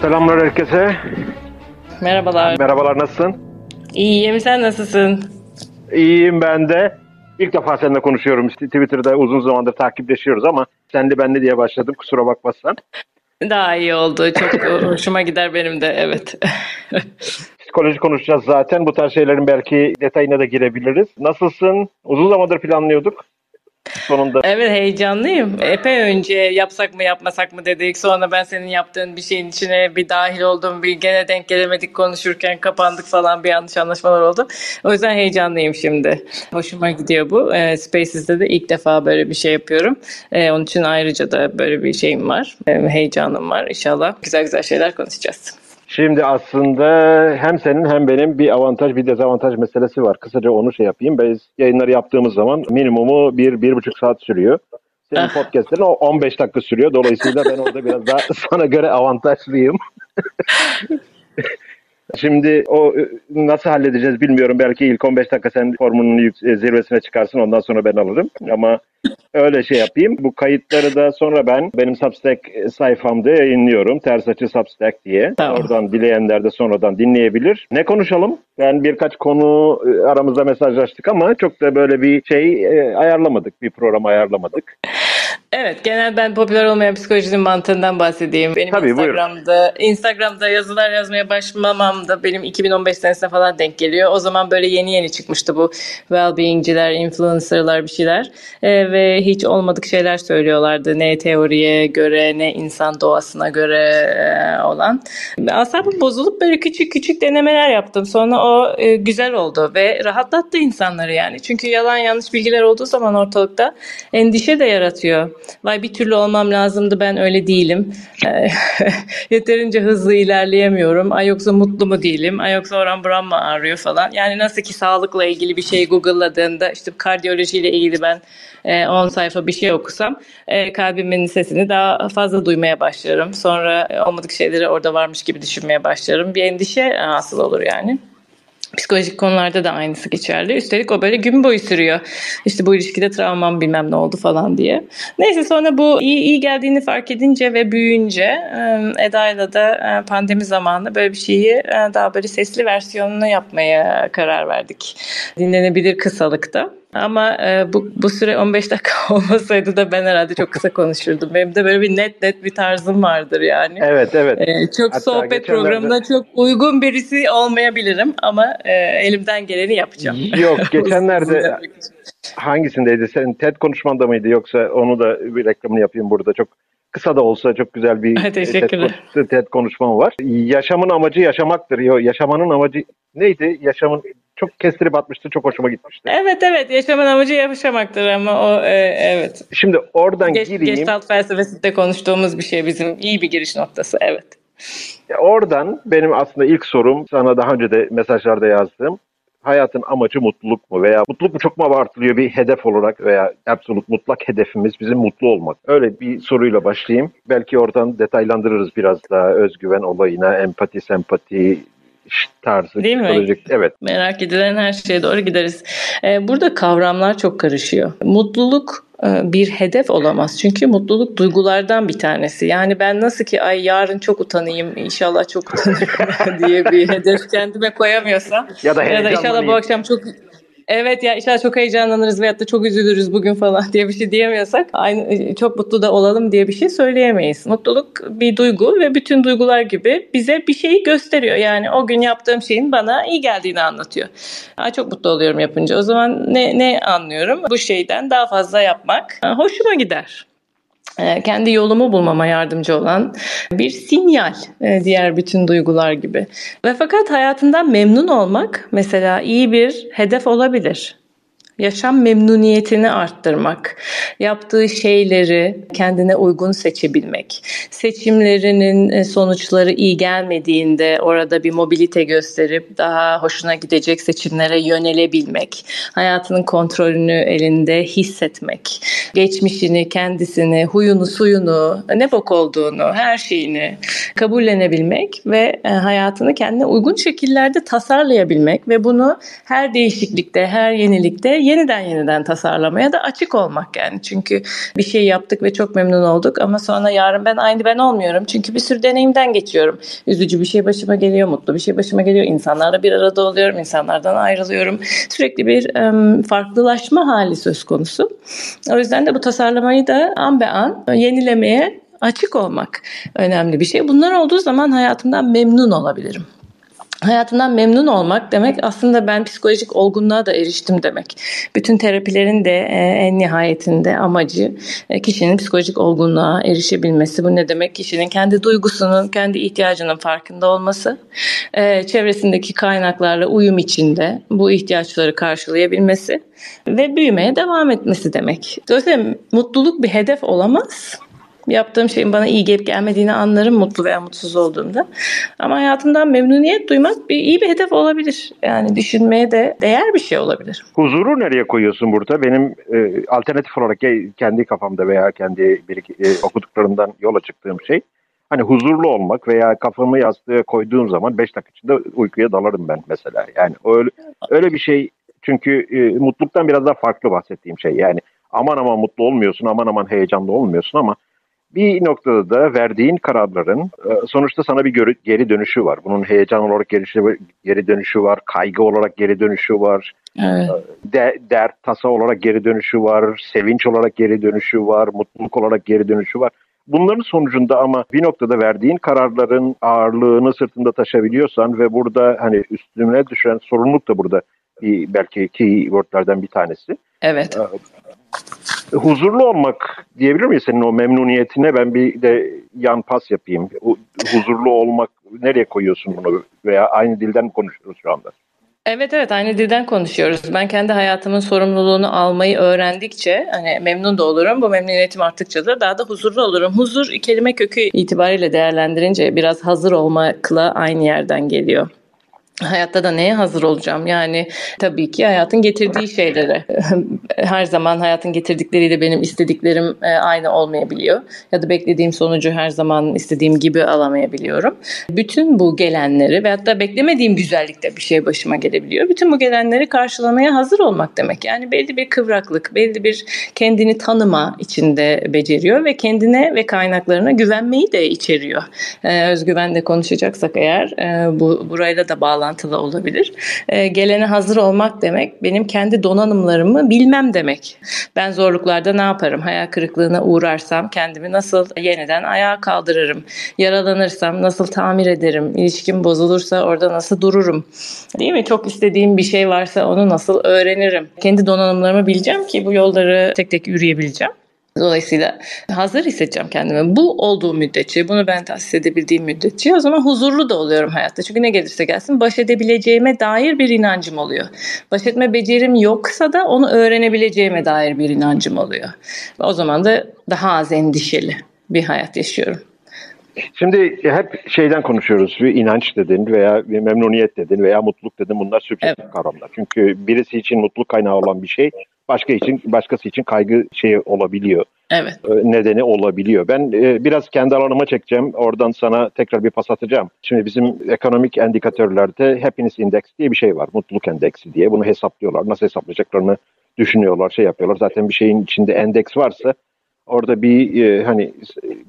Selamlar herkese. Merhabalar. Merhabalar nasılsın? İyiyim sen nasılsın? İyiyim ben de. İlk defa seninle konuşuyorum. Twitter'da uzun zamandır takipleşiyoruz ama sen de ben de diye başladım kusura bakmazsan. Daha iyi oldu. Çok hoşuma gider benim de evet. Psikoloji konuşacağız zaten. Bu tarz şeylerin belki detayına da girebiliriz. Nasılsın? Uzun zamandır planlıyorduk. Sonunda. Evet heyecanlıyım. Epey önce yapsak mı yapmasak mı dedik. Sonra ben senin yaptığın bir şeyin içine bir dahil oldum. Bir gene denk gelemedik konuşurken kapandık falan bir yanlış anlaşmalar oldu. O yüzden heyecanlıyım şimdi. Hoşuma gidiyor bu. E, Spaces'de de ilk defa böyle bir şey yapıyorum. E, onun için ayrıca da böyle bir şeyim var. E, heyecanım var. İnşallah güzel güzel şeyler konuşacağız. Şimdi aslında hem senin hem benim bir avantaj bir dezavantaj meselesi var. Kısaca onu şey yapayım. Biz yayınları yaptığımız zaman minimumu bir, bir buçuk saat sürüyor. Senin Ah. podcastlerin o 15 dakika sürüyor. Dolayısıyla ben orada biraz daha sana göre avantajlıyım. Şimdi o e, nasıl halledeceğiz bilmiyorum. Belki ilk 15 dakika sen formunun e, zirvesine çıkarsın ondan sonra ben alırım. Ama öyle şey yapayım. Bu kayıtları da sonra ben benim Substack sayfamda yayınlıyorum. Ters açı Substack diye. Tamam. Oradan dileyenler de sonradan dinleyebilir. Ne konuşalım? Ben birkaç konu e, aramızda mesajlaştık ama çok da böyle bir şey e, ayarlamadık. Bir program ayarlamadık. Evet, genel ben popüler olmayan psikolojinin mantığından bahsedeyim. Benim Tabii, buyurun. Instagram'da Instagram'da yazılar yazmaya başlamam da benim 2015 senesine falan denk geliyor. O zaman böyle yeni yeni çıkmıştı bu well-being'ciler, influencer'lar bir şeyler. Ee, ve hiç olmadık şeyler söylüyorlardı. Ne teoriye göre ne insan doğasına göre e, olan. Asabım bozulup böyle küçük küçük denemeler yaptım. Sonra o e, güzel oldu ve rahatlattı insanları yani. Çünkü yalan yanlış bilgiler olduğu zaman ortalıkta endişe de yaratıyor. Vay bir türlü olmam lazımdı ben öyle değilim. Ee, Yeterince hızlı ilerleyemiyorum. Ay yoksa mutlu mu değilim? Ay yoksa oram buram mı ağrıyor falan. Yani nasıl ki sağlıkla ilgili bir şey Google'ladığında işte kardiyolojiyle ilgili ben e, 10 sayfa bir şey okusam e, kalbimin sesini daha fazla duymaya başlarım. Sonra e, olmadık şeyleri orada varmış gibi düşünmeye başlarım. Bir endişe e, asıl olur yani. Psikolojik konularda da aynısı geçerli. Üstelik o böyle gün boyu sürüyor. İşte bu ilişkide travmam bilmem ne oldu falan diye. Neyse sonra bu iyi, iyi geldiğini fark edince ve büyüyünce e, Eda'yla da e, pandemi zamanı böyle bir şeyi e, daha böyle sesli versiyonunu yapmaya karar verdik. Dinlenebilir kısalıkta. Ama e, bu, bu süre 15 dakika olmasaydı da ben herhalde çok kısa konuşurdum. Benim de böyle bir net net bir tarzım vardır yani. Evet evet. Ee, çok Hatta sohbet geçenlerde- programına çok uygun birisi olmayabilirim ama e, elimden geleni yapacağım. Yok geçenlerde hangisindeydi? Senin TED konuşmanda mıydı yoksa onu da bir reklamını yapayım burada. Çok kısa da olsa çok güzel bir. TED, TED konuşmam var. Yaşamın amacı yaşamaktır. Yo, yaşamanın amacı neydi? Yaşamın çok kestirip atmıştı. Çok hoşuma gitmişti. Evet evet yaşamın amacı yaşamaktır ama o e, evet. Şimdi oradan Geç, gireyim. Gestalt felsefesinde konuştuğumuz bir şey bizim iyi bir giriş noktası evet. Ya Oradan benim aslında ilk sorum sana daha önce de mesajlarda yazdığım hayatın amacı mutluluk mu veya mutluluk mu çok mu abartılıyor bir hedef olarak veya absolut mutlak hedefimiz bizim mutlu olmak. Öyle bir soruyla başlayayım. Belki oradan detaylandırırız biraz daha özgüven olayına, empati, sempati tarzı. Değil mi? psikolojik- Evet. Merak edilen her şeye doğru gideriz. Ee, burada kavramlar çok karışıyor. Mutluluk e, bir hedef olamaz. Çünkü mutluluk duygulardan bir tanesi. Yani ben nasıl ki ay yarın çok utanayım, inşallah çok utanırım diye bir hedef kendime koyamıyorsam Ya da ya da inşallah bu akşam çok Evet ya inşallah çok heyecanlanırız veyahut da çok üzülürüz bugün falan diye bir şey diyemiyorsak aynı çok mutlu da olalım diye bir şey söyleyemeyiz. Mutluluk bir duygu ve bütün duygular gibi bize bir şeyi gösteriyor. Yani o gün yaptığım şeyin bana iyi geldiğini anlatıyor. Ay çok mutlu oluyorum yapınca. O zaman ne ne anlıyorum? Bu şeyden daha fazla yapmak e, hoşuma gider e, kendi yolumu bulmama yardımcı olan bir sinyal e, diğer bütün duygular gibi. Ve fakat hayatından memnun olmak mesela iyi bir hedef olabilir. Yaşam memnuniyetini arttırmak, yaptığı şeyleri kendine uygun seçebilmek, seçimlerinin e, sonuçları iyi gelmediğinde orada bir mobilite gösterip daha hoşuna gidecek seçimlere yönelebilmek, hayatının kontrolünü elinde hissetmek, geçmişini, kendisini, huyunu, suyunu, ne bok olduğunu, her şeyini kabullenebilmek ve e, hayatını kendine uygun şekillerde tasarlayabilmek ve bunu her değişiklikte, her yenilikte yeniden yeniden tasarlamaya da açık olmak yani. Çünkü bir şey yaptık ve çok memnun olduk ama sonra yarın ben aynı ben olmuyorum. Çünkü bir sürü deneyimden geçiyorum. Üzücü bir şey başıma geliyor, mutlu bir şey başıma geliyor. İnsanlarla bir arada oluyorum, insanlardan ayrılıyorum. Sürekli bir um, farklılaşma hali söz konusu. O yüzden de bu tasarlamayı da an be an yenilemeye açık olmak önemli bir şey. Bunlar olduğu zaman hayatımdan memnun olabilirim. Hayatımdan memnun olmak demek aslında ben psikolojik olgunluğa da eriştim demek. Bütün terapilerin de e, en nihayetinde amacı e, kişinin psikolojik olgunluğa erişebilmesi. Bu ne demek? Kişinin kendi duygusunun, kendi ihtiyacının farkında olması, e, çevresindeki kaynaklarla uyum içinde bu ihtiyaçları karşılayabilmesi ve büyümeye devam etmesi demek. Dolayısıyla mutluluk bir hedef olamaz yaptığım şeyin bana iyi gelip gelmediğini anlarım mutlu veya mutsuz olduğumda. Ama hayatımdan memnuniyet duymak bir iyi bir hedef olabilir. Yani düşünmeye de değer bir şey olabilir. Huzuru nereye koyuyorsun burada? Benim e, alternatif olarak kendi kafamda veya kendi bir, e, okuduklarımdan yola çıktığım şey hani huzurlu olmak veya kafamı yastığa koyduğum zaman 5 dakika içinde uykuya dalarım ben mesela. Yani öyle öyle bir şey çünkü e, mutluluktan biraz daha farklı bahsettiğim şey. Yani aman aman mutlu olmuyorsun, aman aman heyecanlı olmuyorsun ama bir noktada da verdiğin kararların e, sonuçta sana bir geri dönüşü var. Bunun heyecan olarak geri dönüşü var, kaygı olarak geri dönüşü var, evet. E, de, dert, tasa olarak geri dönüşü var, sevinç olarak geri dönüşü var, mutluluk olarak geri dönüşü var. Bunların sonucunda ama bir noktada verdiğin kararların ağırlığını sırtında taşabiliyorsan ve burada hani üstüne düşen sorumluluk da burada belki keywordlerden bir tanesi. Evet. Huzurlu olmak diyebilir miyiz senin o memnuniyetine? Ben bir de yan pas yapayım. Huzurlu olmak nereye koyuyorsun bunu? Veya aynı dilden konuşuyoruz şu anda? Evet evet aynı dilden konuşuyoruz. Ben kendi hayatımın sorumluluğunu almayı öğrendikçe hani memnun da olurum. Bu memnuniyetim arttıkça da daha da huzurlu olurum. Huzur kelime kökü itibariyle değerlendirince biraz hazır olmakla aynı yerden geliyor. Hayatta da neye hazır olacağım? Yani tabii ki hayatın getirdiği şeylere. Her zaman hayatın getirdikleriyle benim istediklerim e, aynı olmayabiliyor. Ya da beklediğim sonucu her zaman istediğim gibi alamayabiliyorum. Bütün bu gelenleri ve hatta beklemediğim güzellikte bir şey başıma gelebiliyor. Bütün bu gelenleri karşılamaya hazır olmak demek. Yani belli bir kıvraklık, belli bir kendini tanıma içinde beceriyor ve kendine ve kaynaklarına güvenmeyi de içeriyor. Ee, özgüvenle konuşacaksak eğer e, bu burayla da bağlı bağlantılı olabilir. E, gelene hazır olmak demek benim kendi donanımlarımı bilmem demek. Ben zorluklarda ne yaparım? Hayal kırıklığına uğrarsam kendimi nasıl yeniden ayağa kaldırırım? Yaralanırsam nasıl tamir ederim? İlişkim bozulursa orada nasıl dururum? Değil mi? Çok istediğim bir şey varsa onu nasıl öğrenirim? Kendi donanımlarımı bileceğim ki bu yolları tek tek yürüyebileceğim. Dolayısıyla hazır hissedeceğim kendimi. Bu olduğu müddetçe, bunu ben tahsis edebildiğim müddetçe o zaman huzurlu da oluyorum hayatta. Çünkü ne gelirse gelsin baş edebileceğime dair bir inancım oluyor. Baş etme becerim yoksa da onu öğrenebileceğime dair bir inancım oluyor. O zaman da daha az endişeli bir hayat yaşıyorum. Şimdi hep şeyden konuşuyoruz. Bir inanç dedin veya bir memnuniyet dedin veya mutluluk dedin. Bunlar subjektif evet. kavramlar. Çünkü birisi için mutluluk kaynağı olan bir şey başka için başkası için kaygı şeyi olabiliyor. Evet. Nedeni olabiliyor. Ben e, biraz kendi alanıma çekeceğim. Oradan sana tekrar bir pas atacağım. Şimdi bizim ekonomik indikatörlerde happiness index diye bir şey var. Mutluluk endeksi diye. Bunu hesaplıyorlar. Nasıl hesaplayacaklarını düşünüyorlar, şey yapıyorlar. Zaten bir şeyin içinde endeks varsa orada bir e, hani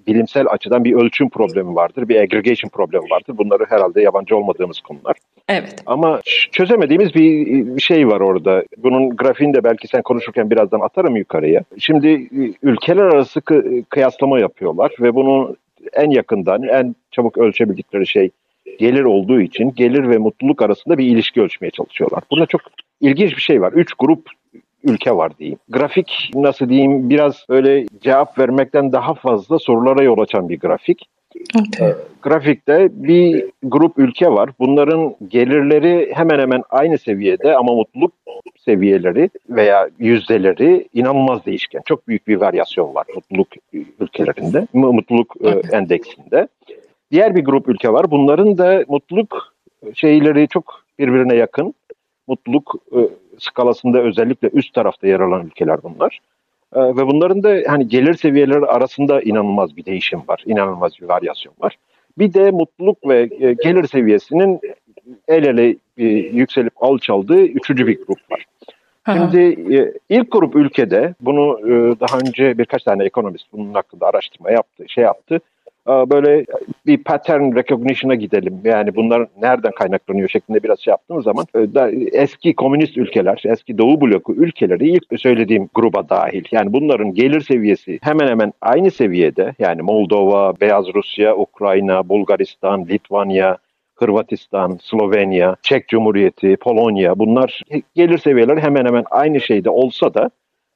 bilimsel açıdan bir ölçüm problemi vardır, bir aggregation problemi vardır. Bunları herhalde yabancı olmadığımız konular. Evet. Ama çözemediğimiz bir, şey var orada. Bunun grafiğini de belki sen konuşurken birazdan atarım yukarıya. Şimdi e, ülkeler arası kıyaslama yapıyorlar ve bunu en yakından, en çabuk ölçebildikleri şey gelir olduğu için gelir ve mutluluk arasında bir ilişki ölçmeye çalışıyorlar. Burada çok ilginç bir şey var. Üç grup ülke var diyeyim. Grafik nasıl diyeyim biraz öyle cevap vermekten daha fazla sorulara yol açan bir grafik. Okay. Ee, grafikte bir grup ülke var. Bunların gelirleri hemen hemen aynı seviyede ama mutluluk seviyeleri veya yüzdeleri inanılmaz değişken. Çok büyük bir varyasyon var mutluluk ülkelerinde, mutluluk e, endeksinde. Diğer bir grup ülke var. Bunların da mutluluk şeyleri çok birbirine yakın. Mutluluk e, skalasında özellikle üst tarafta yer alan ülkeler bunlar. E, ve bunların da hani gelir seviyeleri arasında inanılmaz bir değişim var. inanılmaz bir varyasyon var. Bir de mutluluk ve e, gelir seviyesinin el ele e, yükselip alçaldığı üçüncü bir grup var. Şimdi e, ilk grup ülkede bunu e, daha önce birkaç tane ekonomist bunun hakkında araştırma yaptı, şey yaptı. E, böyle bir pattern recognition'a gidelim. Yani bunlar nereden kaynaklanıyor şeklinde biraz şey yaptığımız zaman eski komünist ülkeler, eski Doğu bloku ülkeleri ilk söylediğim gruba dahil. Yani bunların gelir seviyesi hemen hemen aynı seviyede. Yani Moldova, Beyaz Rusya, Ukrayna, Bulgaristan, Litvanya, Hırvatistan, Slovenya, Çek Cumhuriyeti, Polonya bunlar gelir seviyeleri hemen hemen aynı şeyde olsa da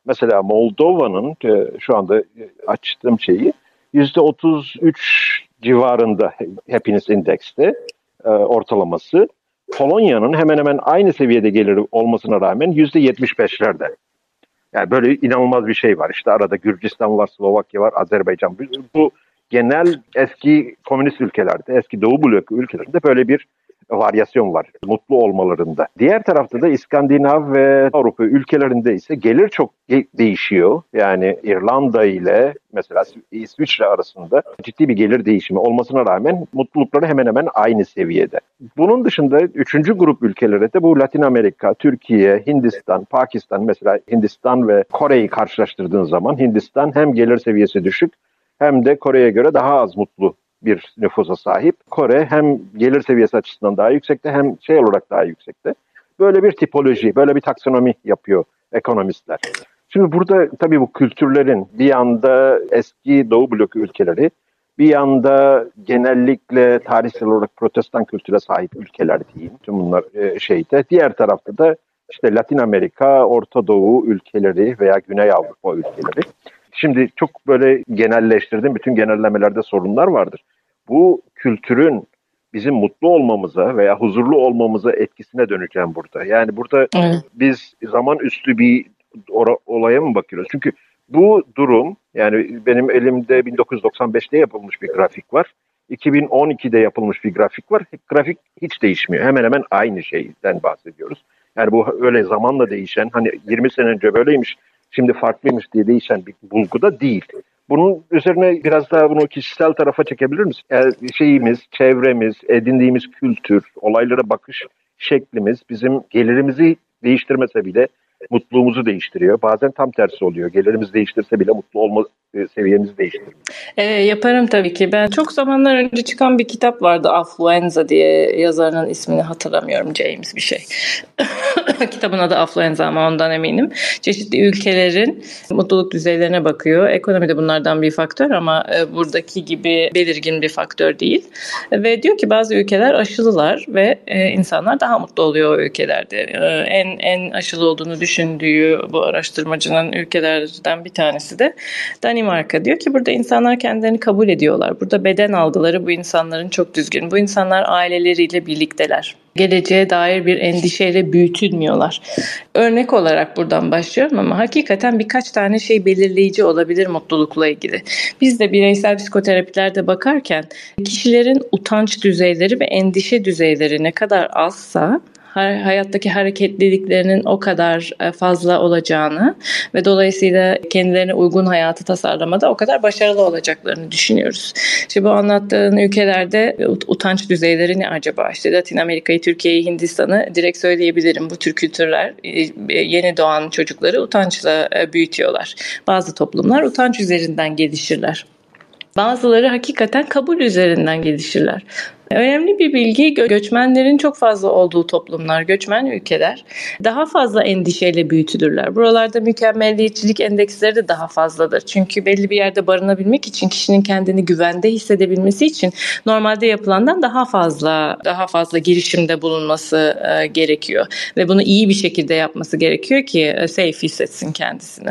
mesela Moldova'nın e, şu anda açtığım şeyi %33 civarında Happiness Index'te e, ortalaması. Polonya'nın hemen hemen aynı seviyede gelir olmasına rağmen %75'lerde. Yani böyle inanılmaz bir şey var. İşte arada Gürcistan var, Slovakya var, Azerbaycan. Bu genel eski komünist ülkelerde, eski Doğu bloku ülkelerinde böyle bir varyasyon var mutlu olmalarında. Diğer tarafta da İskandinav ve Avrupa ülkelerinde ise gelir çok değişiyor. Yani İrlanda ile mesela İsviçre arasında ciddi bir gelir değişimi olmasına rağmen mutlulukları hemen hemen aynı seviyede. Bunun dışında üçüncü grup ülkelere de bu Latin Amerika, Türkiye, Hindistan, Pakistan mesela Hindistan ve Kore'yi karşılaştırdığın zaman Hindistan hem gelir seviyesi düşük hem de Kore'ye göre daha az mutlu bir nüfusa sahip. Kore hem gelir seviyesi açısından daha yüksekte hem şey olarak daha yüksekte. Böyle bir tipoloji, böyle bir taksonomi yapıyor ekonomistler. Şimdi burada tabii bu kültürlerin bir yanda eski Doğu bloku ülkeleri, bir yanda genellikle tarihsel olarak protestan kültüre sahip ülkeler diyeyim. Tüm bunlar e, şeyde. Diğer tarafta da işte Latin Amerika, Orta Doğu ülkeleri veya Güney Avrupa ülkeleri. Şimdi çok böyle genelleştirdim. Bütün genellemelerde sorunlar vardır. Bu kültürün bizim mutlu olmamıza veya huzurlu olmamıza etkisine döneceğim burada. Yani burada evet. biz zaman üstü bir olaya mı bakıyoruz? Çünkü bu durum yani benim elimde 1995'te yapılmış bir grafik var. 2012'de yapılmış bir grafik var. Grafik hiç değişmiyor. Hemen hemen aynı şeyden bahsediyoruz. Yani bu öyle zamanla değişen hani 20 sene önce böyleymiş şimdi farklıymış diye değişen bir bulgu da değil. Bunun üzerine biraz daha bunu kişisel tarafa çekebilir misin? Yani şeyimiz, çevremiz, edindiğimiz kültür, olaylara bakış şeklimiz bizim gelirimizi değiştirmese bile mutluluğumuzu değiştiriyor. Bazen tam tersi oluyor. Gelirimiz değiştirse bile mutlu olma seviyemizi değiştiriyor. E, yaparım tabii ki. Ben çok zamanlar önce çıkan bir kitap vardı. Affluenza diye yazarının ismini hatırlamıyorum. James bir şey. Kitabın adı Affluenza ama ondan eminim. Çeşitli ülkelerin mutluluk düzeylerine bakıyor. Ekonomi de bunlardan bir faktör ama e, buradaki gibi belirgin bir faktör değil. Ve diyor ki bazı ülkeler aşılılar ve e, insanlar daha mutlu oluyor o ülkelerde. E, en en aşılı olduğunu düşündüğü bu araştırmacının ülkelerden bir tanesi de Danimarka. Diyor ki burada insanlar kendilerini kabul ediyorlar. Burada beden algıları bu insanların çok düzgün. Bu insanlar aileleriyle birlikteler geleceğe dair bir endişeyle büyütülmüyorlar. Örnek olarak buradan başlıyorum ama hakikaten birkaç tane şey belirleyici olabilir mutlulukla ilgili. Biz de bireysel psikoterapilerde bakarken kişilerin utanç düzeyleri ve endişe düzeyleri ne kadar azsa hayattaki hareketliliklerinin o kadar e, fazla olacağını ve dolayısıyla kendilerine uygun hayatı tasarlamada o kadar başarılı olacaklarını düşünüyoruz. İşte bu anlattığın ülkelerde utanç düzeyleri ne acaba? İşte Latin Amerika'yı, Türkiye'yi, Hindistan'ı direkt söyleyebilirim. Bu tür kültürler e, e, yeni doğan çocukları utançla büyütüyorlar. Bazı toplumlar utanç üzerinden gelişirler. Bazıları hakikaten kabul üzerinden gelişirler. Önemli bir bilgi göçmenlerin çok fazla olduğu toplumlar, göçmen ülkeler daha fazla endişeyle büyütülürler. Buralarda mükemmelliyetçilik endeksleri de daha fazladır. Çünkü belli bir yerde barınabilmek için kişinin kendini güvende hissedebilmesi için normalde yapılandan daha fazla daha fazla girişimde bulunması e, gerekiyor ve bunu iyi bir şekilde yapması gerekiyor ki e, safe hissetsin kendisini.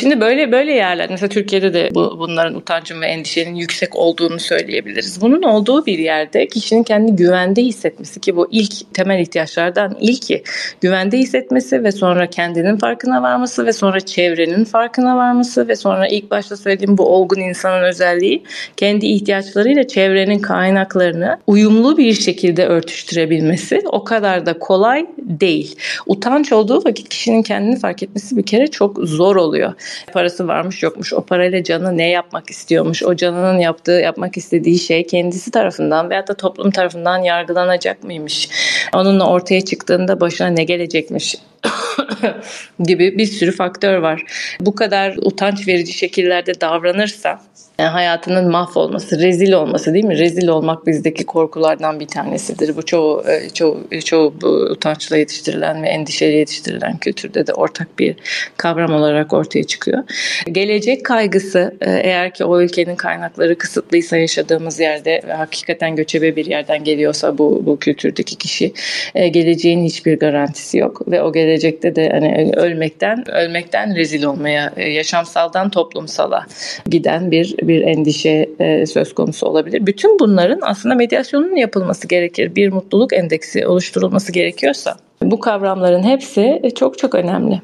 Şimdi böyle böyle yerler mesela Türkiye'de de bu, bunların utancın ve endişenin yüksek olduğunu söyleyebiliriz. Bunun olduğu bir yerde kişinin kendini güvende hissetmesi ki bu ilk temel ihtiyaçlardan ilki güvende hissetmesi ve sonra kendinin farkına varması ve sonra çevrenin farkına varması ve sonra ilk başta söylediğim bu olgun insanın özelliği kendi ihtiyaçlarıyla çevrenin kaynaklarını uyumlu bir şekilde örtüştürebilmesi o kadar da kolay değil. Utanç olduğu vakit kişinin kendini fark etmesi bir kere çok zor oluyor. Parası varmış yokmuş. O parayla canı ne yapmak istiyormuş. O canının yaptığı, yapmak istediği şey kendisi tarafından veyahut da toplum tarafından yargılanacak mıymış? Onunla ortaya çıktığında başına ne gelecekmiş? gibi bir sürü faktör var. Bu kadar utanç verici şekillerde davranırsa yani hayatının mahvolması, rezil olması değil mi? Rezil olmak bizdeki korkulardan bir tanesidir. Bu çoğu e, çoğu çoğu bu utançla yetiştirilen ve endişeyle yetiştirilen kültürde de ortak bir kavram olarak ortaya çıkıyor. Gelecek kaygısı e, eğer ki o ülkenin kaynakları kısıtlıysa yaşadığımız yerde ve hakikaten göçebe bir yerden geliyorsa bu bu kültürdeki kişi e, geleceğin hiçbir garantisi yok ve o gelecekte de hani ölmekten ölmekten rezil olmaya yaşamsaldan toplumsala giden bir bir endişe e, söz konusu olabilir. Bütün bunların aslında medyasyonun yapılması gerekir. Bir mutluluk endeksi oluşturulması gerekiyorsa bu kavramların hepsi çok çok önemli.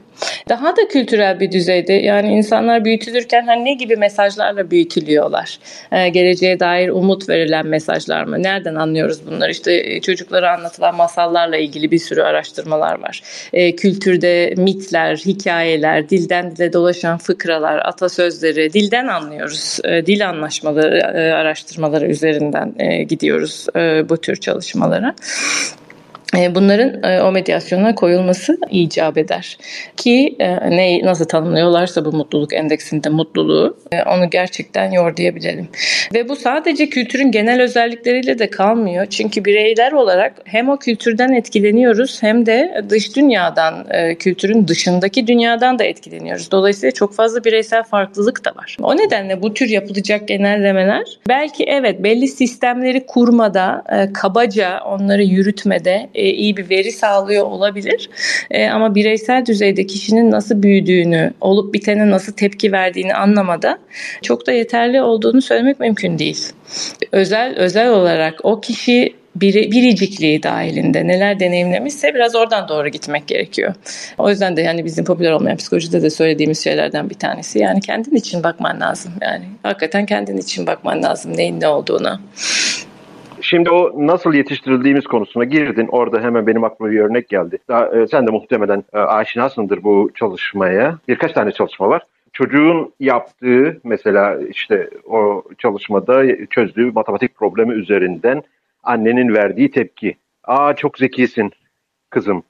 Daha da kültürel bir düzeyde yani insanlar büyütülürken hani ne gibi mesajlarla büyütülüyorlar? Ee, geleceğe dair umut verilen mesajlar mı? Nereden anlıyoruz bunları? İşte e, çocuklara anlatılan masallarla ilgili bir sürü araştırmalar var. Ee, kültürde mitler, hikayeler, dilden dile dolaşan fıkralar, atasözleri dilden anlıyoruz. Ee, dil anlaşmaları e, araştırmaları üzerinden e, gidiyoruz e, bu tür çalışmalara. E, bunların e, o medyasyona koyulması icap eder. Ki e, ne nasıl tanımlıyorlarsa bu mutluluk endeksinde mutluluğu onu gerçekten yordayabilelim. Ve bu sadece kültürün genel özellikleriyle de kalmıyor. Çünkü bireyler olarak hem o kültürden etkileniyoruz hem de dış dünyadan, kültürün dışındaki dünyadan da etkileniyoruz. Dolayısıyla çok fazla bireysel farklılık da var. O nedenle bu tür yapılacak genellemeler belki evet belli sistemleri kurmada, kabaca onları yürütmede e, iyi bir veri sağlıyor olabilir. E, ama bireysel düzeyde kişinin nasıl büyüdüğünü, olup bitene nasıl tepki verdiğini anlamada çok da yeterli olduğunu söylemek mümkün değil. Özel özel olarak o kişi bir, biricikliği dahilinde neler deneyimlemişse biraz oradan doğru gitmek gerekiyor. O yüzden de yani bizim popüler olmayan psikolojide de söylediğimiz şeylerden bir tanesi. Yani kendin için bakman lazım. Yani hakikaten kendin için bakman lazım neyin ne olduğuna. Şimdi o nasıl yetiştirildiğimiz konusuna girdin. Orada hemen benim aklıma bir örnek geldi. Daha, e, sen de muhtemelen e, aşinasındır bu çalışmaya. Birkaç tane çalışma var. Çocuğun yaptığı mesela işte o çalışmada çözdüğü matematik problemi üzerinden annenin verdiği tepki. Aa çok zekisin kızım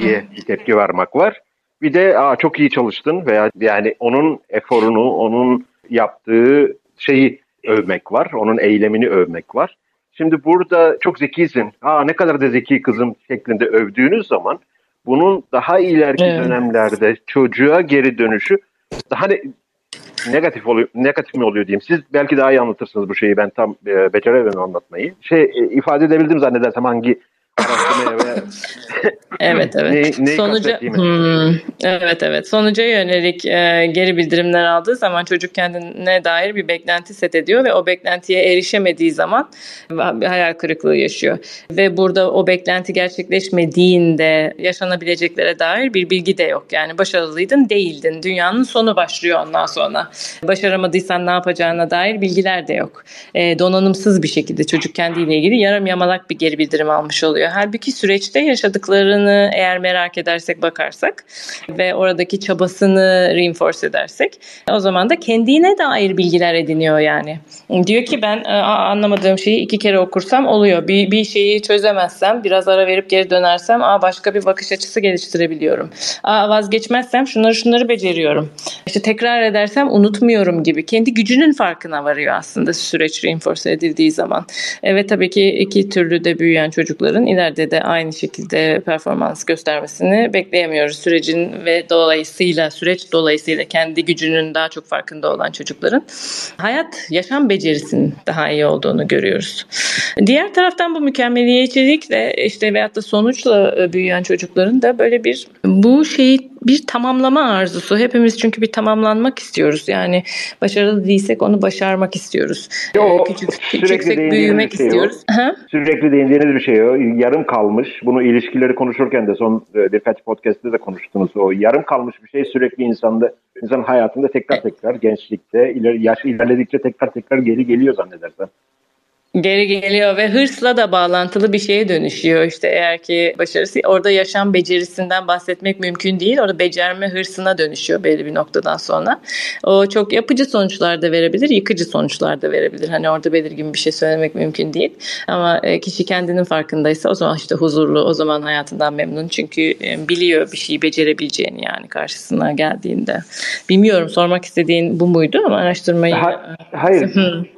diye bir tepki vermek var. Bir de aa çok iyi çalıştın veya yani onun eforunu, onun yaptığı şeyi övmek var. Onun eylemini övmek var. Şimdi burada çok zekisin, aa ne kadar da zeki kızım şeklinde övdüğünüz zaman bunun daha ileriki evet. dönemlerde çocuğa geri dönüşü daha ne, negatif oluyor negatif mi oluyor diyeyim. Siz belki daha iyi anlatırsınız bu şeyi ben tam e, beceremem anlatmayı. Şey e, ifade edebildim zannedersem hangi evet evet. Ne, Sonuca hmm, evet evet. Sonuca yönelik e, geri bildirimler aldığı zaman çocuk kendine dair bir beklenti set ediyor ve o beklentiye erişemediği zaman bir hayal kırıklığı yaşıyor. Ve burada o beklenti gerçekleşmediğinde yaşanabileceklere dair bir bilgi de yok. Yani başarılıydın değildin. Dünyanın sonu başlıyor ondan sonra. Başaramadıysan ne yapacağına dair bilgiler de yok. E, donanımsız bir şekilde çocuk kendiyle ilgili yarım yamalak bir geri bildirim almış oluyor oluyor. Halbuki süreçte yaşadıklarını eğer merak edersek bakarsak ve oradaki çabasını reinforce edersek o zaman da kendine dair bilgiler ediniyor yani. Diyor ki ben anlamadığım şeyi iki kere okursam oluyor. Bir, bir şeyi çözemezsem biraz ara verip geri dönersem aa, başka bir bakış açısı geliştirebiliyorum. Aa, vazgeçmezsem şunları şunları beceriyorum. İşte tekrar edersem unutmuyorum gibi. Kendi gücünün farkına varıyor aslında süreç reinforce edildiği zaman. Evet tabii ki iki türlü de büyüyen çocukların ileride de aynı şekilde performans göstermesini bekleyemiyoruz. Sürecin ve dolayısıyla süreç dolayısıyla kendi gücünün daha çok farkında olan çocukların hayat yaşam becerisinin daha iyi olduğunu görüyoruz. Diğer taraftan bu mükemmeliyetçilikle işte veyahut da sonuçla büyüyen çocukların da böyle bir bu şeyi bir tamamlama arzusu. Hepimiz çünkü bir tamamlanmak istiyoruz. Yani başarılı değilsek onu başarmak istiyoruz. Yo, Küçük, küçüksek büyümek şey istiyoruz. Ha? Sürekli değindiğiniz bir şey o. Yarım kalmış. Bunu ilişkileri konuşurken de son e, birkaç podcast'te de konuştunuz. O yarım kalmış bir şey sürekli insanda insan hayatında tekrar tekrar gençlikte iler, yaş ilerledikçe tekrar tekrar geri geliyor zannedersem. Geri geliyor ve hırsla da bağlantılı bir şeye dönüşüyor. İşte eğer ki başarısı orada yaşam becerisinden bahsetmek mümkün değil. Orada becerme hırsına dönüşüyor belli bir noktadan sonra. O çok yapıcı sonuçlar da verebilir, yıkıcı sonuçlar da verebilir. Hani orada belirgin bir şey söylemek mümkün değil. Ama e, kişi kendinin farkındaysa o zaman işte huzurlu, o zaman hayatından memnun. Çünkü e, biliyor bir şeyi becerebileceğini yani karşısına geldiğinde. Bilmiyorum sormak istediğin bu muydu ama araştırmayı... Ha, hayır.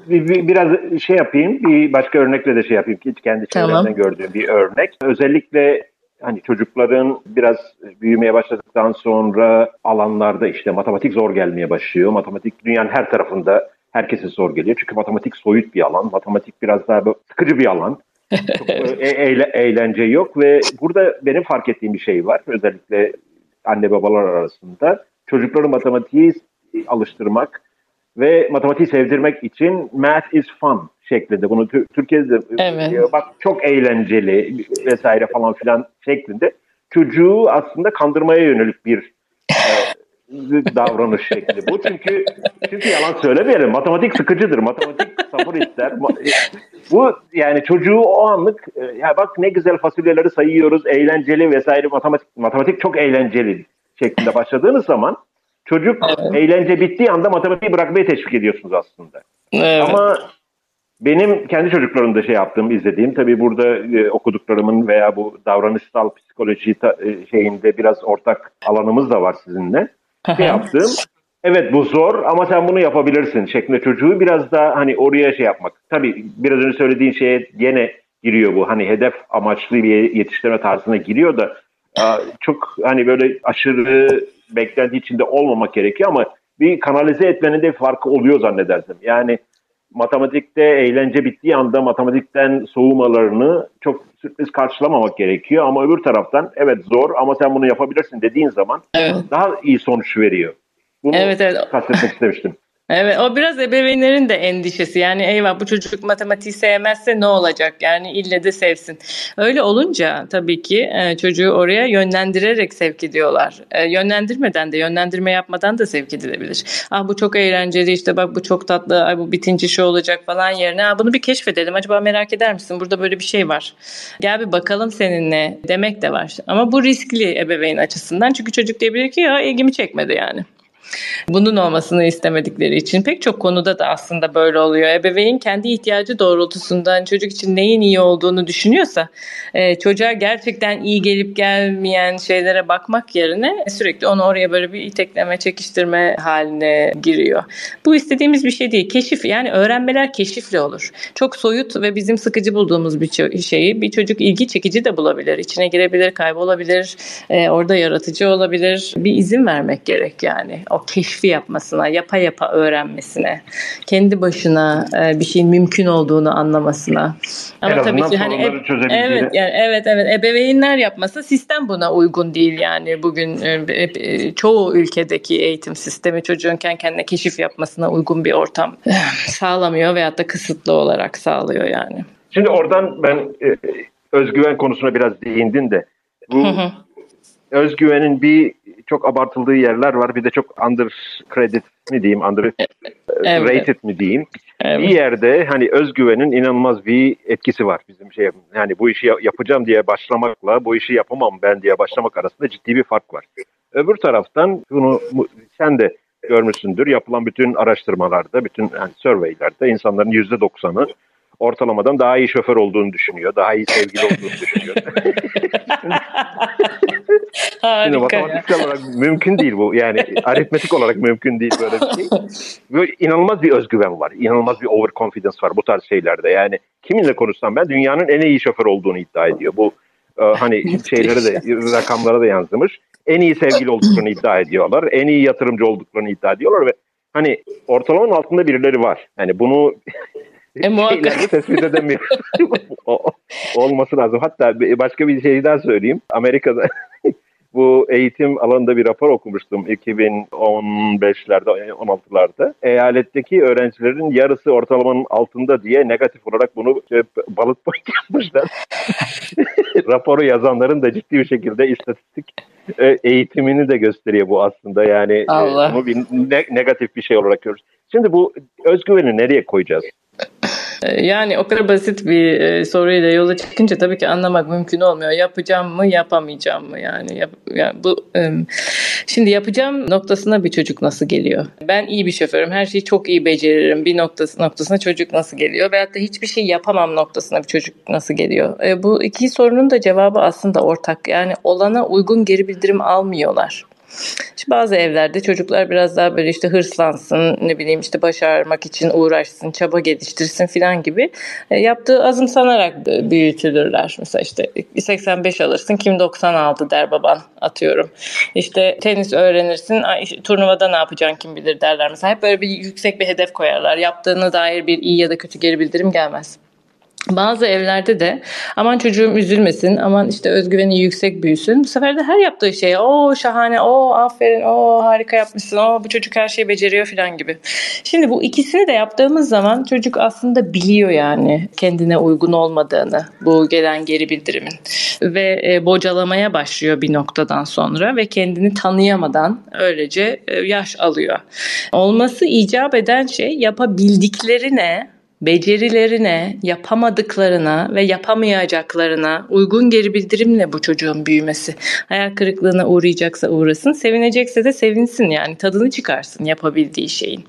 Biraz şey yapayım bir başka örnekle de şey yapayım ki kendi çevremden tamam. gördüğüm bir örnek. Özellikle hani çocukların biraz büyümeye başladıktan sonra alanlarda işte matematik zor gelmeye başlıyor. Matematik dünyanın her tarafında herkese zor geliyor. Çünkü matematik soyut bir alan. Matematik biraz daha sıkıcı bir alan. Çok e- eğle- eğlence yok ve burada benim fark ettiğim bir şey var. Özellikle anne babalar arasında. Çocukları matematiği alıştırmak ve matematiği sevdirmek için math is fun şeklinde. Bunu Türkiye'de evet. bak çok eğlenceli vesaire falan filan şeklinde. Çocuğu aslında kandırmaya yönelik bir e, davranış şekli bu. Çünkü çünkü yalan söylemeyelim. Matematik sıkıcıdır. Matematik sabır ister. E, bu yani çocuğu o anlık e, ya bak ne güzel fasulyeleri sayıyoruz, eğlenceli vesaire matematik matematik çok eğlenceli şeklinde başladığınız zaman çocuk evet. eğlence bittiği anda matematiği bırakmaya teşvik ediyorsunuz aslında. Evet. Ama benim kendi çocuklarımda şey yaptığım, izlediğim tabii burada e, okuduklarımın veya bu davranışsal psikoloji ta, e, şeyinde biraz ortak alanımız da var sizinle. şey yaptığım, evet bu zor ama sen bunu yapabilirsin şeklinde çocuğu biraz daha hani oraya şey yapmak. Tabii biraz önce söylediğin şeye gene giriyor bu. Hani hedef amaçlı bir yetiştirme tarzına giriyor da çok hani böyle aşırı beklenti içinde olmamak gerekiyor ama bir kanalize etmenin de farkı oluyor zannedersem. Yani matematikte eğlence bittiği anda matematikten soğumalarını çok sürpriz karşılamamak gerekiyor. Ama öbür taraftan evet zor ama sen bunu yapabilirsin dediğin zaman evet. daha iyi sonuç veriyor. Bunu evet, evet. kastetmek istemiştim. Evet o biraz ebeveynlerin de endişesi yani eyvah bu çocuk matematiği sevmezse ne olacak yani ille de sevsin. Öyle olunca tabii ki e, çocuğu oraya yönlendirerek sevk ediyorlar. E, yönlendirmeden de yönlendirme yapmadan da sevk edilebilir. Ah bu çok eğlenceli işte bak bu çok tatlı ay bu bitince şu olacak falan yerine ah, bunu bir keşfedelim acaba merak eder misin burada böyle bir şey var. Gel bir bakalım seninle demek de var. Ama bu riskli ebeveyn açısından çünkü çocuk diyebilir ki ya ilgimi çekmedi yani. Bunun olmasını istemedikleri için pek çok konuda da aslında böyle oluyor. Ebeveyn kendi ihtiyacı doğrultusundan çocuk için neyin iyi olduğunu düşünüyorsa e, çocuğa gerçekten iyi gelip gelmeyen şeylere bakmak yerine sürekli onu oraya böyle bir itekleme, çekiştirme haline giriyor. Bu istediğimiz bir şey değil. Keşif yani öğrenmeler keşifle olur. Çok soyut ve bizim sıkıcı bulduğumuz bir şeyi bir çocuk ilgi çekici de bulabilir. İçine girebilir, kaybolabilir, e, orada yaratıcı olabilir. Bir izin vermek gerek yani o keşfi yapmasına, yapa yapa öğrenmesine, kendi başına e, bir şeyin mümkün olduğunu anlamasına. Ama en tabii ki hani e, evet yani evet evet ebeveynler yapmasa sistem buna uygun değil yani bugün e, e, çoğu ülkedeki eğitim sistemi çocuğun kendine keşif yapmasına uygun bir ortam sağlamıyor veyahut da kısıtlı olarak sağlıyor yani. Şimdi oradan ben e, özgüven konusuna biraz değindin de bu özgüvenin bir çok abartıldığı yerler var. Bir de çok under credit mi diyeyim, under evet. rated mi diyeyim. Evet. Bir yerde hani özgüvenin inanılmaz bir etkisi var bizim şey. Yani bu işi yapacağım diye başlamakla bu işi yapamam ben diye başlamak arasında ciddi bir fark var. Öbür taraftan bunu sen de görmüşsündür. Yapılan bütün araştırmalarda, bütün yani surveylerde insanların yüzde doksanı ortalamadan daha iyi şoför olduğunu düşünüyor. Daha iyi sevgili olduğunu düşünüyor. Harika. matematiksel olarak mümkün değil bu. Yani aritmetik olarak mümkün değil böyle bir şey. Böyle inanılmaz bir özgüven var. İnanılmaz bir overconfidence var bu tarz şeylerde. Yani kiminle konuşsam ben dünyanın en iyi şoför olduğunu iddia ediyor. Bu e, hani şeylere de rakamlara da yansımış. En iyi sevgili olduklarını iddia ediyorlar. En iyi yatırımcı olduklarını iddia ediyorlar ve hani ortalamanın altında birileri var. Yani bunu e, muhakkak. tespit edemiyoruz. olması lazım. Hatta başka bir şey daha söyleyeyim. Amerika'da bu eğitim alanında bir rapor okumuştum 2015'lerde, 16'larda. Eyaletteki öğrencilerin yarısı ortalamanın altında diye negatif olarak bunu şey, balık point yapmışlar. Raporu yazanların da ciddi bir şekilde istatistik e, eğitimini de gösteriyor bu aslında. Yani e, Allah. bunu bir negatif bir şey olarak görüyoruz. Şimdi bu özgüveni nereye koyacağız? E, yani o kadar basit bir e, soruyla yola çıkınca tabii ki anlamak mümkün olmuyor. Yapacağım mı, yapamayacağım mı? Yani, yap, yani bu şimdi yapacağım noktasına bir çocuk nasıl geliyor? Ben iyi bir şoförüm, her şeyi çok iyi beceririm. Bir noktası noktasına çocuk nasıl geliyor? Veyahut da hiçbir şey yapamam noktasına bir çocuk nasıl geliyor? Bu iki sorunun da cevabı aslında ortak. Yani olana uygun geri bildirim almıyorlar. İşte bazı evlerde çocuklar biraz daha böyle işte hırslansın, ne bileyim işte başarmak için uğraşsın, çaba geliştirsin filan gibi e, yaptığı azımsanarak büyütülürler. Mesela işte 85 alırsın, kim 90 aldı der baban atıyorum. İşte tenis öğrenirsin, turnuvada ne yapacaksın kim bilir derler. Mesela hep böyle bir yüksek bir hedef koyarlar. Yaptığına dair bir iyi ya da kötü geri bildirim gelmez. Bazı evlerde de aman çocuğum üzülmesin, aman işte özgüveni yüksek büyüsün. Bu sefer de her yaptığı şey o şahane, o aferin, o harika yapmışsın, o bu çocuk her şeyi beceriyor falan gibi. Şimdi bu ikisini de yaptığımız zaman çocuk aslında biliyor yani kendine uygun olmadığını bu gelen geri bildirimin. Ve e, bocalamaya başlıyor bir noktadan sonra ve kendini tanıyamadan öylece e, yaş alıyor. Olması icap eden şey yapabildiklerine becerilerine, yapamadıklarına ve yapamayacaklarına uygun geri bildirimle bu çocuğun büyümesi. Hayal kırıklığına uğrayacaksa uğrasın, sevinecekse de sevinsin yani tadını çıkarsın yapabildiği şeyin.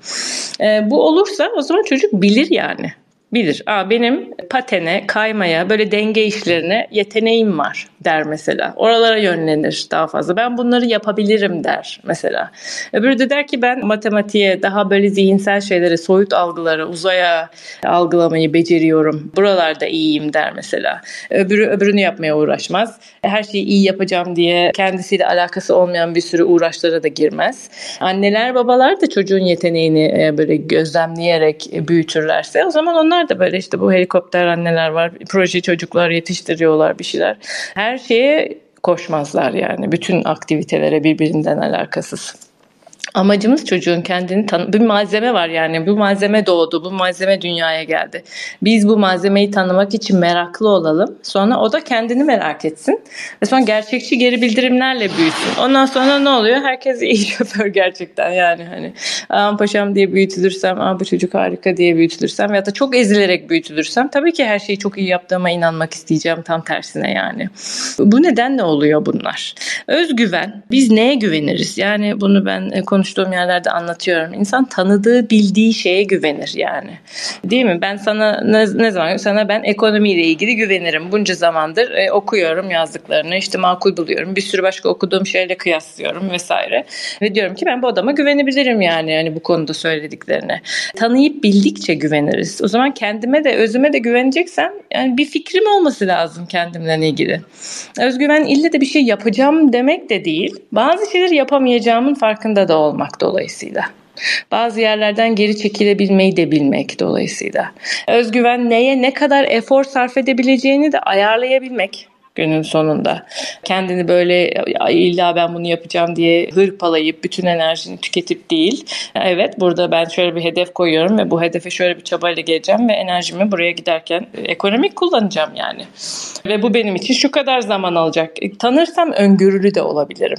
E, bu olursa o zaman çocuk bilir yani bilir. Aa, benim patene, kaymaya, böyle denge işlerine yeteneğim var der mesela. Oralara yönlenir daha fazla. Ben bunları yapabilirim der mesela. Öbürü de der ki ben matematiğe, daha böyle zihinsel şeylere, soyut algılara, uzaya algılamayı beceriyorum. Buralarda iyiyim der mesela. Öbürü öbürünü yapmaya uğraşmaz. Her şeyi iyi yapacağım diye kendisiyle alakası olmayan bir sürü uğraşlara da girmez. Anneler, babalar da çocuğun yeteneğini e, böyle gözlemleyerek büyütürlerse o zaman onlar da böyle işte bu helikopter anneler var. Proje çocuklar yetiştiriyorlar bir şeyler. Her şeye koşmazlar yani. Bütün aktivitelere birbirinden alakasız. Amacımız çocuğun kendini tanı bir malzeme var yani bu malzeme doğdu bu malzeme dünyaya geldi. Biz bu malzemeyi tanımak için meraklı olalım. Sonra o da kendini merak etsin ve sonra gerçekçi geri bildirimlerle büyüsün. Ondan sonra ne oluyor? Herkes iyi şoför gerçekten yani hani aman paşam diye büyütülürsem, aa bu çocuk harika diye büyütülürsem ya da çok ezilerek büyütülürsem tabii ki her şeyi çok iyi yaptığıma inanmak isteyeceğim tam tersine yani. Bu nedenle oluyor bunlar. Özgüven. Biz neye güveniriz? Yani bunu ben e, konuş konuştuğum yerlerde anlatıyorum. İnsan tanıdığı, bildiği şeye güvenir yani. Değil mi? Ben sana ne, ne zaman sana ben ekonomiyle ilgili güvenirim. Bunca zamandır e, okuyorum yazdıklarını, işte makul buluyorum. Bir sürü başka okuduğum şeyle kıyaslıyorum vesaire. Ve diyorum ki ben bu adama güvenebilirim yani yani bu konuda söylediklerine. Tanıyıp bildikçe güveniriz. O zaman kendime de özüme de güveneceksem yani bir fikrim olması lazım kendimle ilgili. Özgüven ille de bir şey yapacağım demek de değil. Bazı şeyler yapamayacağımın farkında da olmak dolayısıyla. Bazı yerlerden geri çekilebilmeyi de bilmek dolayısıyla. Özgüven neye ne kadar efor sarf edebileceğini de ayarlayabilmek günün sonunda. Kendini böyle illa ben bunu yapacağım diye hırpalayıp bütün enerjini tüketip değil. Evet burada ben şöyle bir hedef koyuyorum ve bu hedefe şöyle bir çabayla geleceğim ve enerjimi buraya giderken ekonomik kullanacağım yani. Ve bu benim için şu kadar zaman alacak. Tanırsam öngörülü de olabilirim.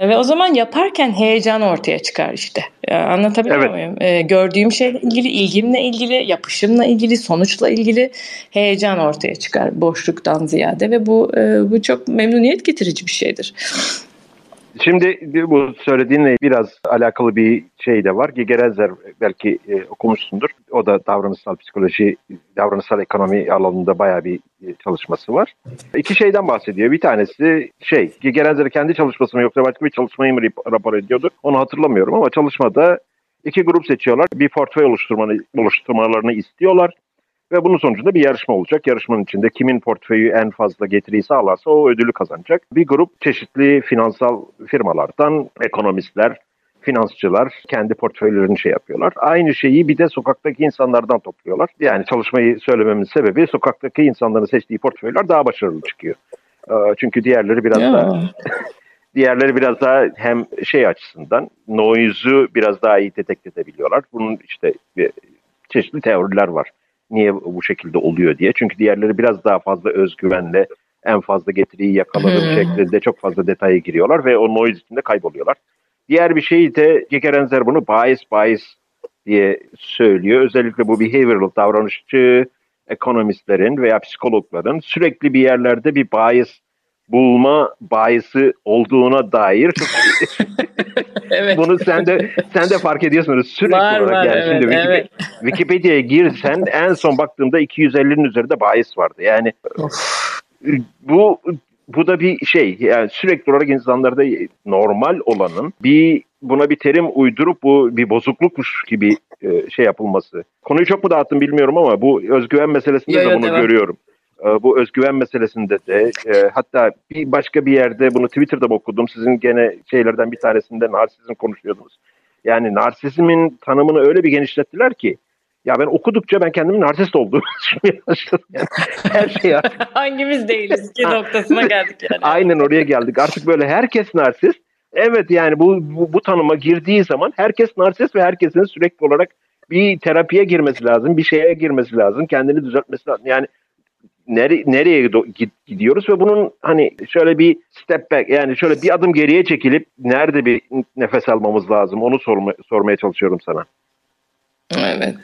Ve o zaman yaparken heyecan ortaya çıkar işte. Anlatabiliyor evet. muyum? Ee, gördüğüm şeyle ilgili, ilgimle ilgili, yapışımla ilgili, sonuçla ilgili heyecan ortaya çıkar boşluktan ziyade ve bu e, bu çok memnuniyet getirici bir şeydir. Şimdi bu söylediğinle biraz alakalı bir şey de var. Gigerenzer belki e, okumuşsundur. O da davranışsal psikoloji, davranışsal ekonomi alanında bayağı bir e, çalışması var. İki şeyden bahsediyor. Bir tanesi şey, Gigerenzer kendi çalışması mı yoksa başka bir çalışmayı mı rapor ediyordu? Onu hatırlamıyorum ama çalışmada iki grup seçiyorlar. Bir portföy oluşturmanı, oluşturmalarını istiyorlar. Ve bunun sonucunda bir yarışma olacak. Yarışmanın içinde kimin portföyü en fazla getiriyi sağlarsa o ödülü kazanacak. Bir grup çeşitli finansal firmalardan ekonomistler, finansçılar kendi portföylerini şey yapıyorlar. Aynı şeyi bir de sokaktaki insanlardan topluyorlar. Yani çalışmayı söylememin sebebi sokaktaki insanların seçtiği portföyler daha başarılı çıkıyor. Ee, çünkü diğerleri biraz ya. daha diğerleri biraz daha hem şey açısından noise'u biraz daha iyi detekte edebiliyorlar. Bunun işte çeşitli teoriler var niye bu şekilde oluyor diye. Çünkü diğerleri biraz daha fazla özgüvenle en fazla getiriyi yakalarım hmm. şeklinde çok fazla detaya giriyorlar ve o noise içinde kayboluyorlar. Diğer bir şey de Gekerenzer bunu bahis bahis diye söylüyor. Özellikle bu behavioral davranışçı ekonomistlerin veya psikologların sürekli bir yerlerde bir bias bulma bayisi olduğuna dair çok evet. bunu sen de sen de fark ediyorsunuz sürekli var, olarak var, yani evet, şimdi Wikipedia, evet. Wikipedia'ya girsen en son baktığımda 250'nin üzerinde bayis vardı. Yani bu bu da bir şey yani sürekli olarak insanlarda normal olanın bir buna bir terim uydurup bu bir bozuklukmuş gibi e, şey yapılması. Konuyu çok mu dağıttım bilmiyorum ama bu özgüven meselesinde yo, de yo, bunu devam. görüyorum. E, bu özgüven meselesinde de e, hatta bir başka bir yerde bunu Twitter'da okudum. Sizin gene şeylerden bir tanesinde narsizm konuşuyordunuz. Yani narsizmin tanımını öyle bir genişlettiler ki ya ben okudukça ben kendimin narsist olduğumu başladım. Yani her şey artık. Hangimiz değiliz ki noktasına geldik yani. Aynen oraya geldik. Artık böyle herkes narsist. Evet yani bu, bu, bu tanıma girdiği zaman herkes narsist ve herkesin sürekli olarak bir terapiye girmesi lazım, bir şeye girmesi lazım, kendini düzeltmesi lazım. Yani nere, nereye gidiyoruz ve bunun hani şöyle bir step back yani şöyle bir adım geriye çekilip nerede bir nefes almamız lazım onu sorma, sormaya çalışıyorum sana. Evet.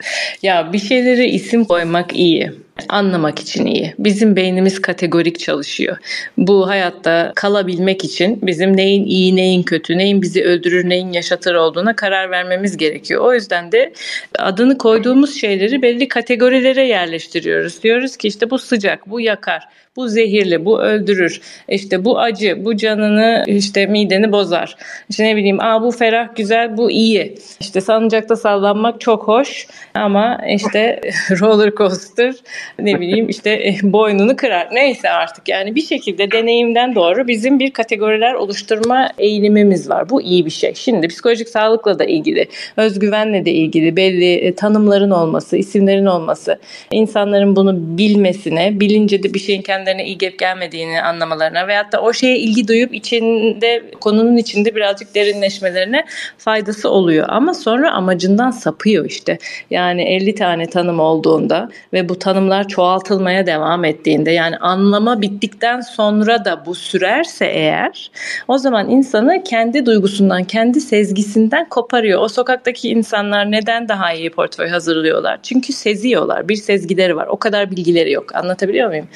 Ya bir şeylere isim koymak iyi. Anlamak için iyi. Bizim beynimiz kategorik çalışıyor. Bu hayatta kalabilmek için bizim neyin iyi, neyin kötü, neyin bizi öldürür, neyin yaşatır olduğuna karar vermemiz gerekiyor. O yüzden de adını koyduğumuz şeyleri belli kategorilere yerleştiriyoruz. Diyoruz ki işte bu sıcak, bu yakar, bu zehirli, bu öldürür. İşte bu acı, bu canını işte mideni bozar. İşte ne bileyim, aa bu ferah, güzel, bu iyi. İşte salıncakta sallanmak çok hoş ama işte roller coaster ne bileyim işte eh, boynunu kırar. Neyse artık yani bir şekilde deneyimden doğru bizim bir kategoriler oluşturma eğilimimiz var. Bu iyi bir şey. Şimdi psikolojik sağlıkla da ilgili, özgüvenle de ilgili belli eh, tanımların olması, isimlerin olması, insanların bunu bilmesine, bilince de bir şeyin kendilerine iyi gelip gelmediğini anlamalarına veyahut da o şeye ilgi duyup içinde konunun içinde birazcık derinleşmelerine faydası oluyor. Ama sonra amacından sapıyor işte. Yani 50 tane tanım olduğunda ve bu tanımlar çoğaltılmaya devam ettiğinde yani anlama bittikten sonra da bu sürerse eğer o zaman insanı kendi duygusundan, kendi sezgisinden koparıyor. O sokaktaki insanlar neden daha iyi portföy hazırlıyorlar? Çünkü seziyorlar. Bir sezgileri var. O kadar bilgileri yok. Anlatabiliyor muyum?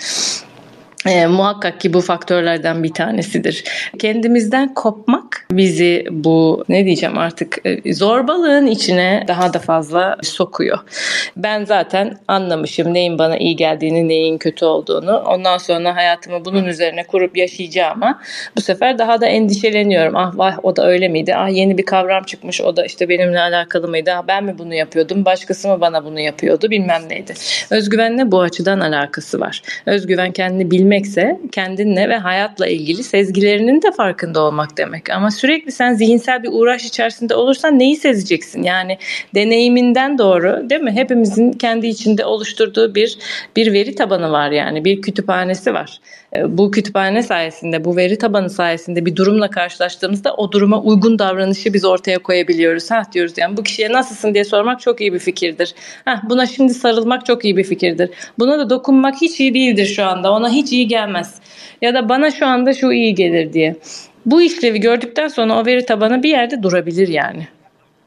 E, muhakkak ki bu faktörlerden bir tanesidir. Kendimizden kopmak bizi bu ne diyeceğim artık e, zorbalığın içine daha da fazla sokuyor. Ben zaten anlamışım neyin bana iyi geldiğini, neyin kötü olduğunu. Ondan sonra hayatımı bunun üzerine kurup yaşayacağıma bu sefer daha da endişeleniyorum. Ah vah o da öyle miydi? Ah yeni bir kavram çıkmış o da işte benimle alakalı mıydı? Ah ben mi bunu yapıyordum? Başkası mı bana bunu yapıyordu? Bilmem neydi. Özgüvenle bu açıdan alakası var. Özgüven kendini bilmek bilmekse kendinle ve hayatla ilgili sezgilerinin de farkında olmak demek. Ama sürekli sen zihinsel bir uğraş içerisinde olursan neyi sezeceksin? Yani deneyiminden doğru değil mi? Hepimizin kendi içinde oluşturduğu bir bir veri tabanı var yani bir kütüphanesi var. E, bu kütüphane sayesinde, bu veri tabanı sayesinde bir durumla karşılaştığımızda o duruma uygun davranışı biz ortaya koyabiliyoruz. Ha diyoruz yani bu kişiye nasılsın diye sormak çok iyi bir fikirdir. Ha buna şimdi sarılmak çok iyi bir fikirdir. Buna da dokunmak hiç iyi değildir şu anda. Ona hiç iyi gelmez. Ya da bana şu anda şu iyi gelir diye. Bu işlevi gördükten sonra o veri tabanı bir yerde durabilir yani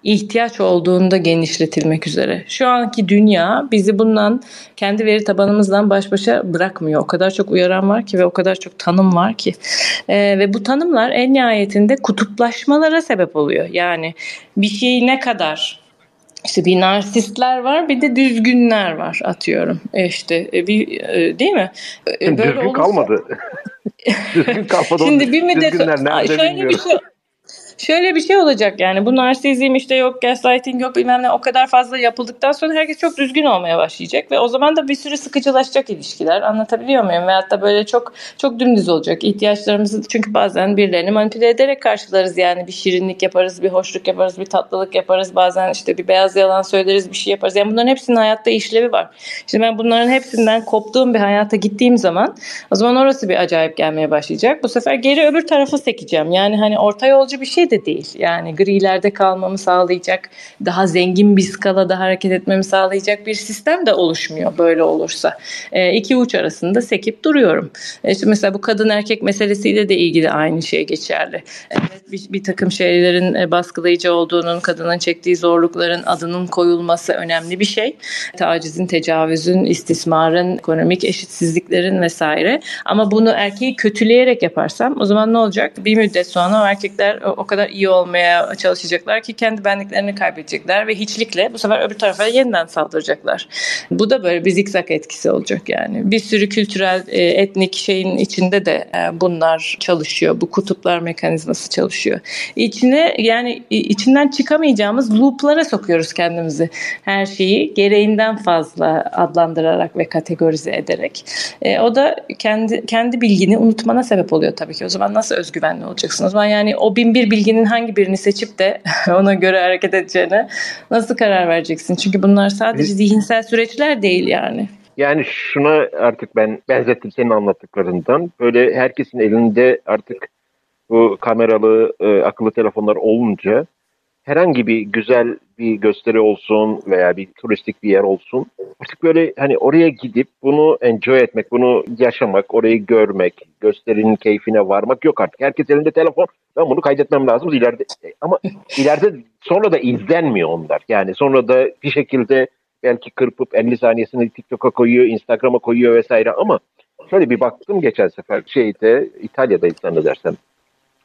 ihtiyaç olduğunda genişletilmek üzere. Şu anki dünya bizi bundan kendi veri tabanımızdan baş başa bırakmıyor. O kadar çok uyaran var ki ve o kadar çok tanım var ki. Ee, ve bu tanımlar en nihayetinde kutuplaşmalara sebep oluyor. Yani bir şeyi ne kadar işte bir narsistler var bir de düzgünler var atıyorum. E işte e, bir e, değil mi? Böyle Düzgün olursa... kalmadı. Düzgün kalmadı. Şimdi bir müddet şöyle bir şey Şöyle bir şey olacak yani. Bu narsizm işte yok gaslighting yok bilmem ne o kadar fazla yapıldıktan sonra herkes çok düzgün olmaya başlayacak ve o zaman da bir sürü sıkıcılaşacak ilişkiler. Anlatabiliyor muyum? Veyahut da böyle çok çok dümdüz olacak. İhtiyaçlarımızı çünkü bazen birilerini manipüle ederek karşılarız yani. Bir şirinlik yaparız bir hoşluk yaparız bir tatlılık yaparız. Bazen işte bir beyaz yalan söyleriz bir şey yaparız. Yani bunların hepsinin hayatta işlevi var. Şimdi ben bunların hepsinden koptuğum bir hayata gittiğim zaman o zaman orası bir acayip gelmeye başlayacak. Bu sefer geri öbür tarafa sekeceğim. Yani hani orta yolcu bir şey şey de değil. Yani grilerde kalmamı sağlayacak, daha zengin bir skalada hareket etmemi sağlayacak bir sistem de oluşmuyor böyle olursa. E, iki uç arasında sekip duruyorum. E, işte mesela bu kadın erkek meselesiyle de ilgili aynı şey geçerli. Evet bir, bir takım şeylerin e, baskılayıcı olduğunun, kadının çektiği zorlukların adının koyulması önemli bir şey. Tacizin, tecavüzün, istismarın, ekonomik eşitsizliklerin vesaire. Ama bunu erkeği kötüleyerek yaparsam o zaman ne olacak? Bir müddet sonra o erkekler o kadar iyi olmaya çalışacaklar ki kendi benliklerini kaybedecekler ve hiçlikle bu sefer öbür tarafa yeniden saldıracaklar. Bu da böyle bir zikzak etkisi olacak yani. Bir sürü kültürel, e, etnik şeyin içinde de e, bunlar çalışıyor. Bu kutuplar mekanizması çalışıyor. İçine yani içinden çıkamayacağımız looplara sokuyoruz kendimizi. Her şeyi gereğinden fazla adlandırarak ve kategorize ederek. E, o da kendi kendi bilgini unutmana sebep oluyor tabii ki. O zaman nasıl özgüvenli olacaksın? O zaman yani o bin bir bilginin hangi birini seçip de ona göre hareket edeceğine nasıl karar vereceksin? Çünkü bunlar sadece zihinsel süreçler değil yani. Yani şuna artık ben benzettim senin anlattıklarından. Böyle herkesin elinde artık bu kameralı e, akıllı telefonlar olunca herhangi bir güzel bir gösteri olsun veya bir turistik bir yer olsun artık böyle hani oraya gidip bunu enjoy etmek, bunu yaşamak, orayı görmek, gösterinin keyfine varmak yok artık. Herkes elinde telefon. Ben bunu kaydetmem lazım ileride. Ama ileride sonra da izlenmiyor onlar. Yani sonra da bir şekilde belki kırpıp 50 saniyesini TikTok'a koyuyor, Instagram'a koyuyor vesaire ama şöyle bir baktım geçen sefer şeyde İtalya'da zannedersem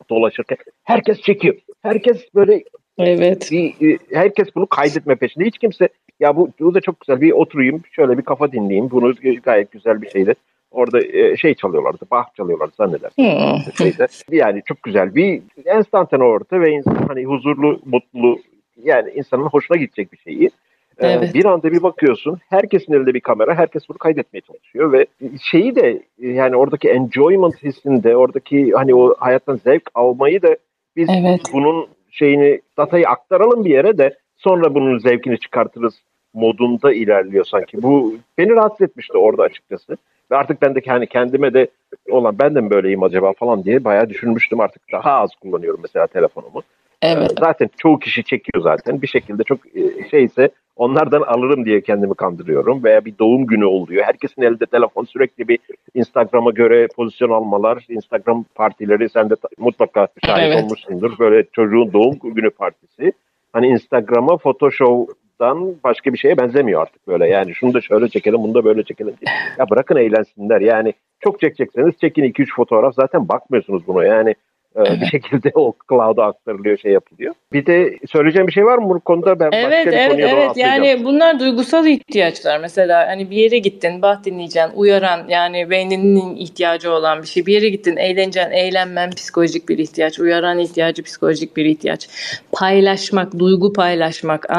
dolaşırken herkes çekiyor. Herkes böyle Evet. Bir, herkes bunu kaydetme peşinde. Hiç kimse ya bu, bu da çok güzel bir oturayım şöyle bir kafa dinleyeyim. Bunu gayet güzel bir şeydi. Orada e, şey çalıyorlardı, bah çalıyorlardı zannedersem. Hmm. Şeyde. Yani çok güzel bir enstantane orta ve insan hani huzurlu, mutlu yani insanın hoşuna gidecek bir şeyi. Ee, evet. Bir anda bir bakıyorsun herkesin elinde bir kamera, herkes bunu kaydetmeye çalışıyor ve şeyi de yani oradaki enjoyment hissinde, oradaki hani o hayattan zevk almayı da biz evet. bunun şeyini datayı aktaralım bir yere de sonra bunun zevkini çıkartırız modunda ilerliyor sanki. Bu beni rahatsız etmişti orada açıkçası. Ve artık ben de hani kendime de olan ben de mi böyleyim acaba falan diye bayağı düşünmüştüm artık daha az kullanıyorum mesela telefonumu. Evet. Zaten çoğu kişi çekiyor zaten. Bir şekilde çok e, şeyse onlardan alırım diye kendimi kandırıyorum. Veya bir doğum günü oluyor. Herkesin elinde telefon sürekli bir Instagram'a göre pozisyon almalar. Instagram partileri sen de mutlaka şahit evet. olmuşsundur. Böyle çocuğun doğum günü partisi. Hani Instagram'a Photoshop'dan başka bir şeye benzemiyor artık böyle. Yani şunu da şöyle çekelim, bunu da böyle çekelim diye. Ya bırakın eğlensinler. Yani çok çekecekseniz çekin 2-3 fotoğraf. Zaten bakmıyorsunuz buna. Yani evet. bir şekilde o cloud'a aktarılıyor, şey yapılıyor. Bir de söyleyeceğim bir şey var mı bu konuda? Ben evet, başka bir evet, konuya evet. Yani bunlar duygusal ihtiyaçlar. Mesela hani bir yere gittin, bah dinleyeceksin, uyaran yani beyninin ihtiyacı olan bir şey. Bir yere gittin, eğleneceksin, eğlenmen psikolojik bir ihtiyaç. Uyaran ihtiyacı psikolojik bir ihtiyaç. Paylaşmak, duygu paylaşmak,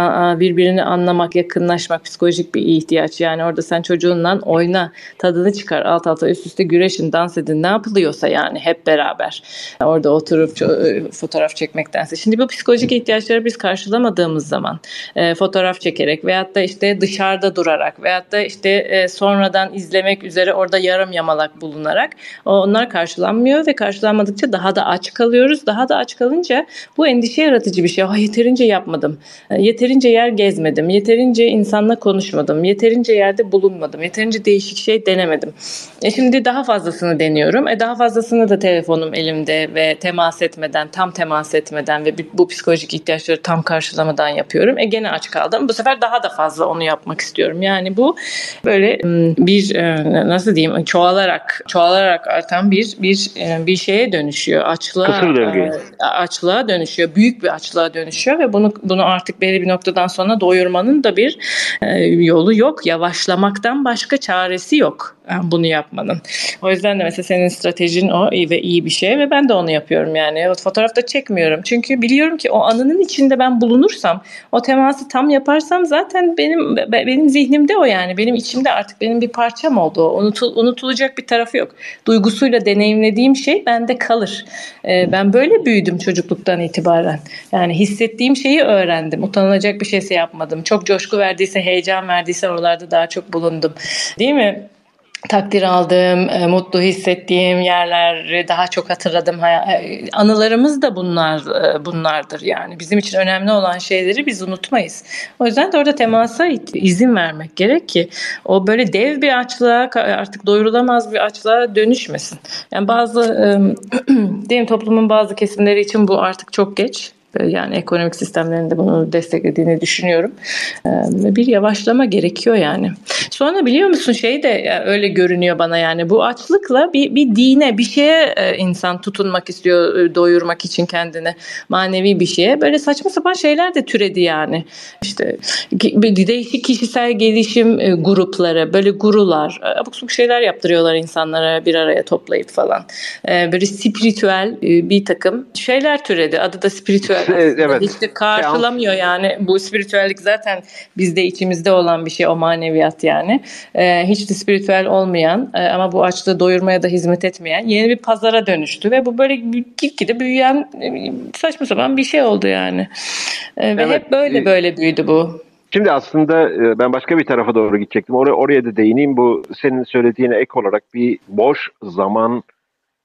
birbirini anlamak, yakınlaşmak psikolojik bir ihtiyaç. Yani orada sen çocuğunla oyna, tadını çıkar, alt alta üst üste güreşin, dans edin, ne yapılıyorsa yani hep beraber. Orada orada oturup e, fotoğraf çekmektense. Şimdi bu psikolojik ihtiyaçları biz karşılamadığımız zaman e, fotoğraf çekerek veyahut da işte dışarıda durarak veyahut da işte e, sonradan izlemek üzere orada yarım yamalak bulunarak onlar karşılanmıyor ve karşılanmadıkça daha da aç kalıyoruz. Daha da aç kalınca bu endişe yaratıcı bir şey. Ah, yeterince yapmadım. E, yeterince yer gezmedim. Yeterince insanla konuşmadım. Yeterince yerde bulunmadım. Yeterince değişik şey denemedim. E şimdi daha fazlasını deniyorum. E daha fazlasını da telefonum elimde ve temas etmeden, tam temas etmeden ve bu psikolojik ihtiyaçları tam karşılamadan yapıyorum. E gene aç kaldım. Bu sefer daha da fazla onu yapmak istiyorum. Yani bu böyle bir nasıl diyeyim çoğalarak çoğalarak artan bir bir bir şeye dönüşüyor. Açlığa açlığa dönüşüyor. Büyük bir açlığa dönüşüyor ve bunu bunu artık belli bir noktadan sonra doyurmanın da bir yolu yok. Yavaşlamaktan başka çaresi yok bunu yapmanın. O yüzden de mesela senin stratejin o ve iyi bir şey ve ben de onu yapıyorum yani. O fotoğrafta çekmiyorum. Çünkü biliyorum ki o anının içinde ben bulunursam, o teması tam yaparsam zaten benim benim zihnimde o yani. Benim içimde artık benim bir parçam oldu. Unutul, unutulacak bir tarafı yok. Duygusuyla deneyimlediğim şey bende kalır. Ee, ben böyle büyüdüm çocukluktan itibaren. Yani hissettiğim şeyi öğrendim. Utanılacak bir şeyse yapmadım. Çok coşku verdiyse, heyecan verdiyse oralarda daha çok bulundum. Değil mi? Takdir aldığım, e, mutlu hissettiğim yerleri daha çok hatırladım. E, anılarımız da bunlar e, bunlardır yani. Bizim için önemli olan şeyleri biz unutmayız. O yüzden de orada temasa izin vermek gerek ki o böyle dev bir açlığa artık doyurulamaz bir açlığa dönüşmesin. Yani bazı diyelim toplumun bazı kesimleri için bu artık çok geç yani ekonomik sistemlerin de bunu desteklediğini düşünüyorum. Ee, bir yavaşlama gerekiyor yani. Sonra biliyor musun şey de öyle görünüyor bana yani bu açlıkla bir, bir dine bir şeye e, insan tutunmak istiyor e, doyurmak için kendini manevi bir şeye. Böyle saçma sapan şeyler de türedi yani. İşte değişik kişisel gelişim e, grupları böyle gurular abuk subuk şeyler yaptırıyorlar insanlara bir araya toplayıp falan. Böyle spiritüel bir takım şeyler türedi. Adı da spiritüel evet. Hiç karşılamıyor yani. Bu spiritüellik zaten bizde içimizde olan bir şey o maneviyat yani. Ee, hiç de spiritüel olmayan e, ama bu açlığı doyurmaya da hizmet etmeyen yeni bir pazara dönüştü ve bu böyle gitgide büyüyen e, saçma sapan bir şey oldu yani. Ee, ve evet. hep böyle böyle büyüdü bu. Şimdi aslında e, ben başka bir tarafa doğru gidecektim. Oraya, oraya da değineyim. Bu senin söylediğine ek olarak bir boş zaman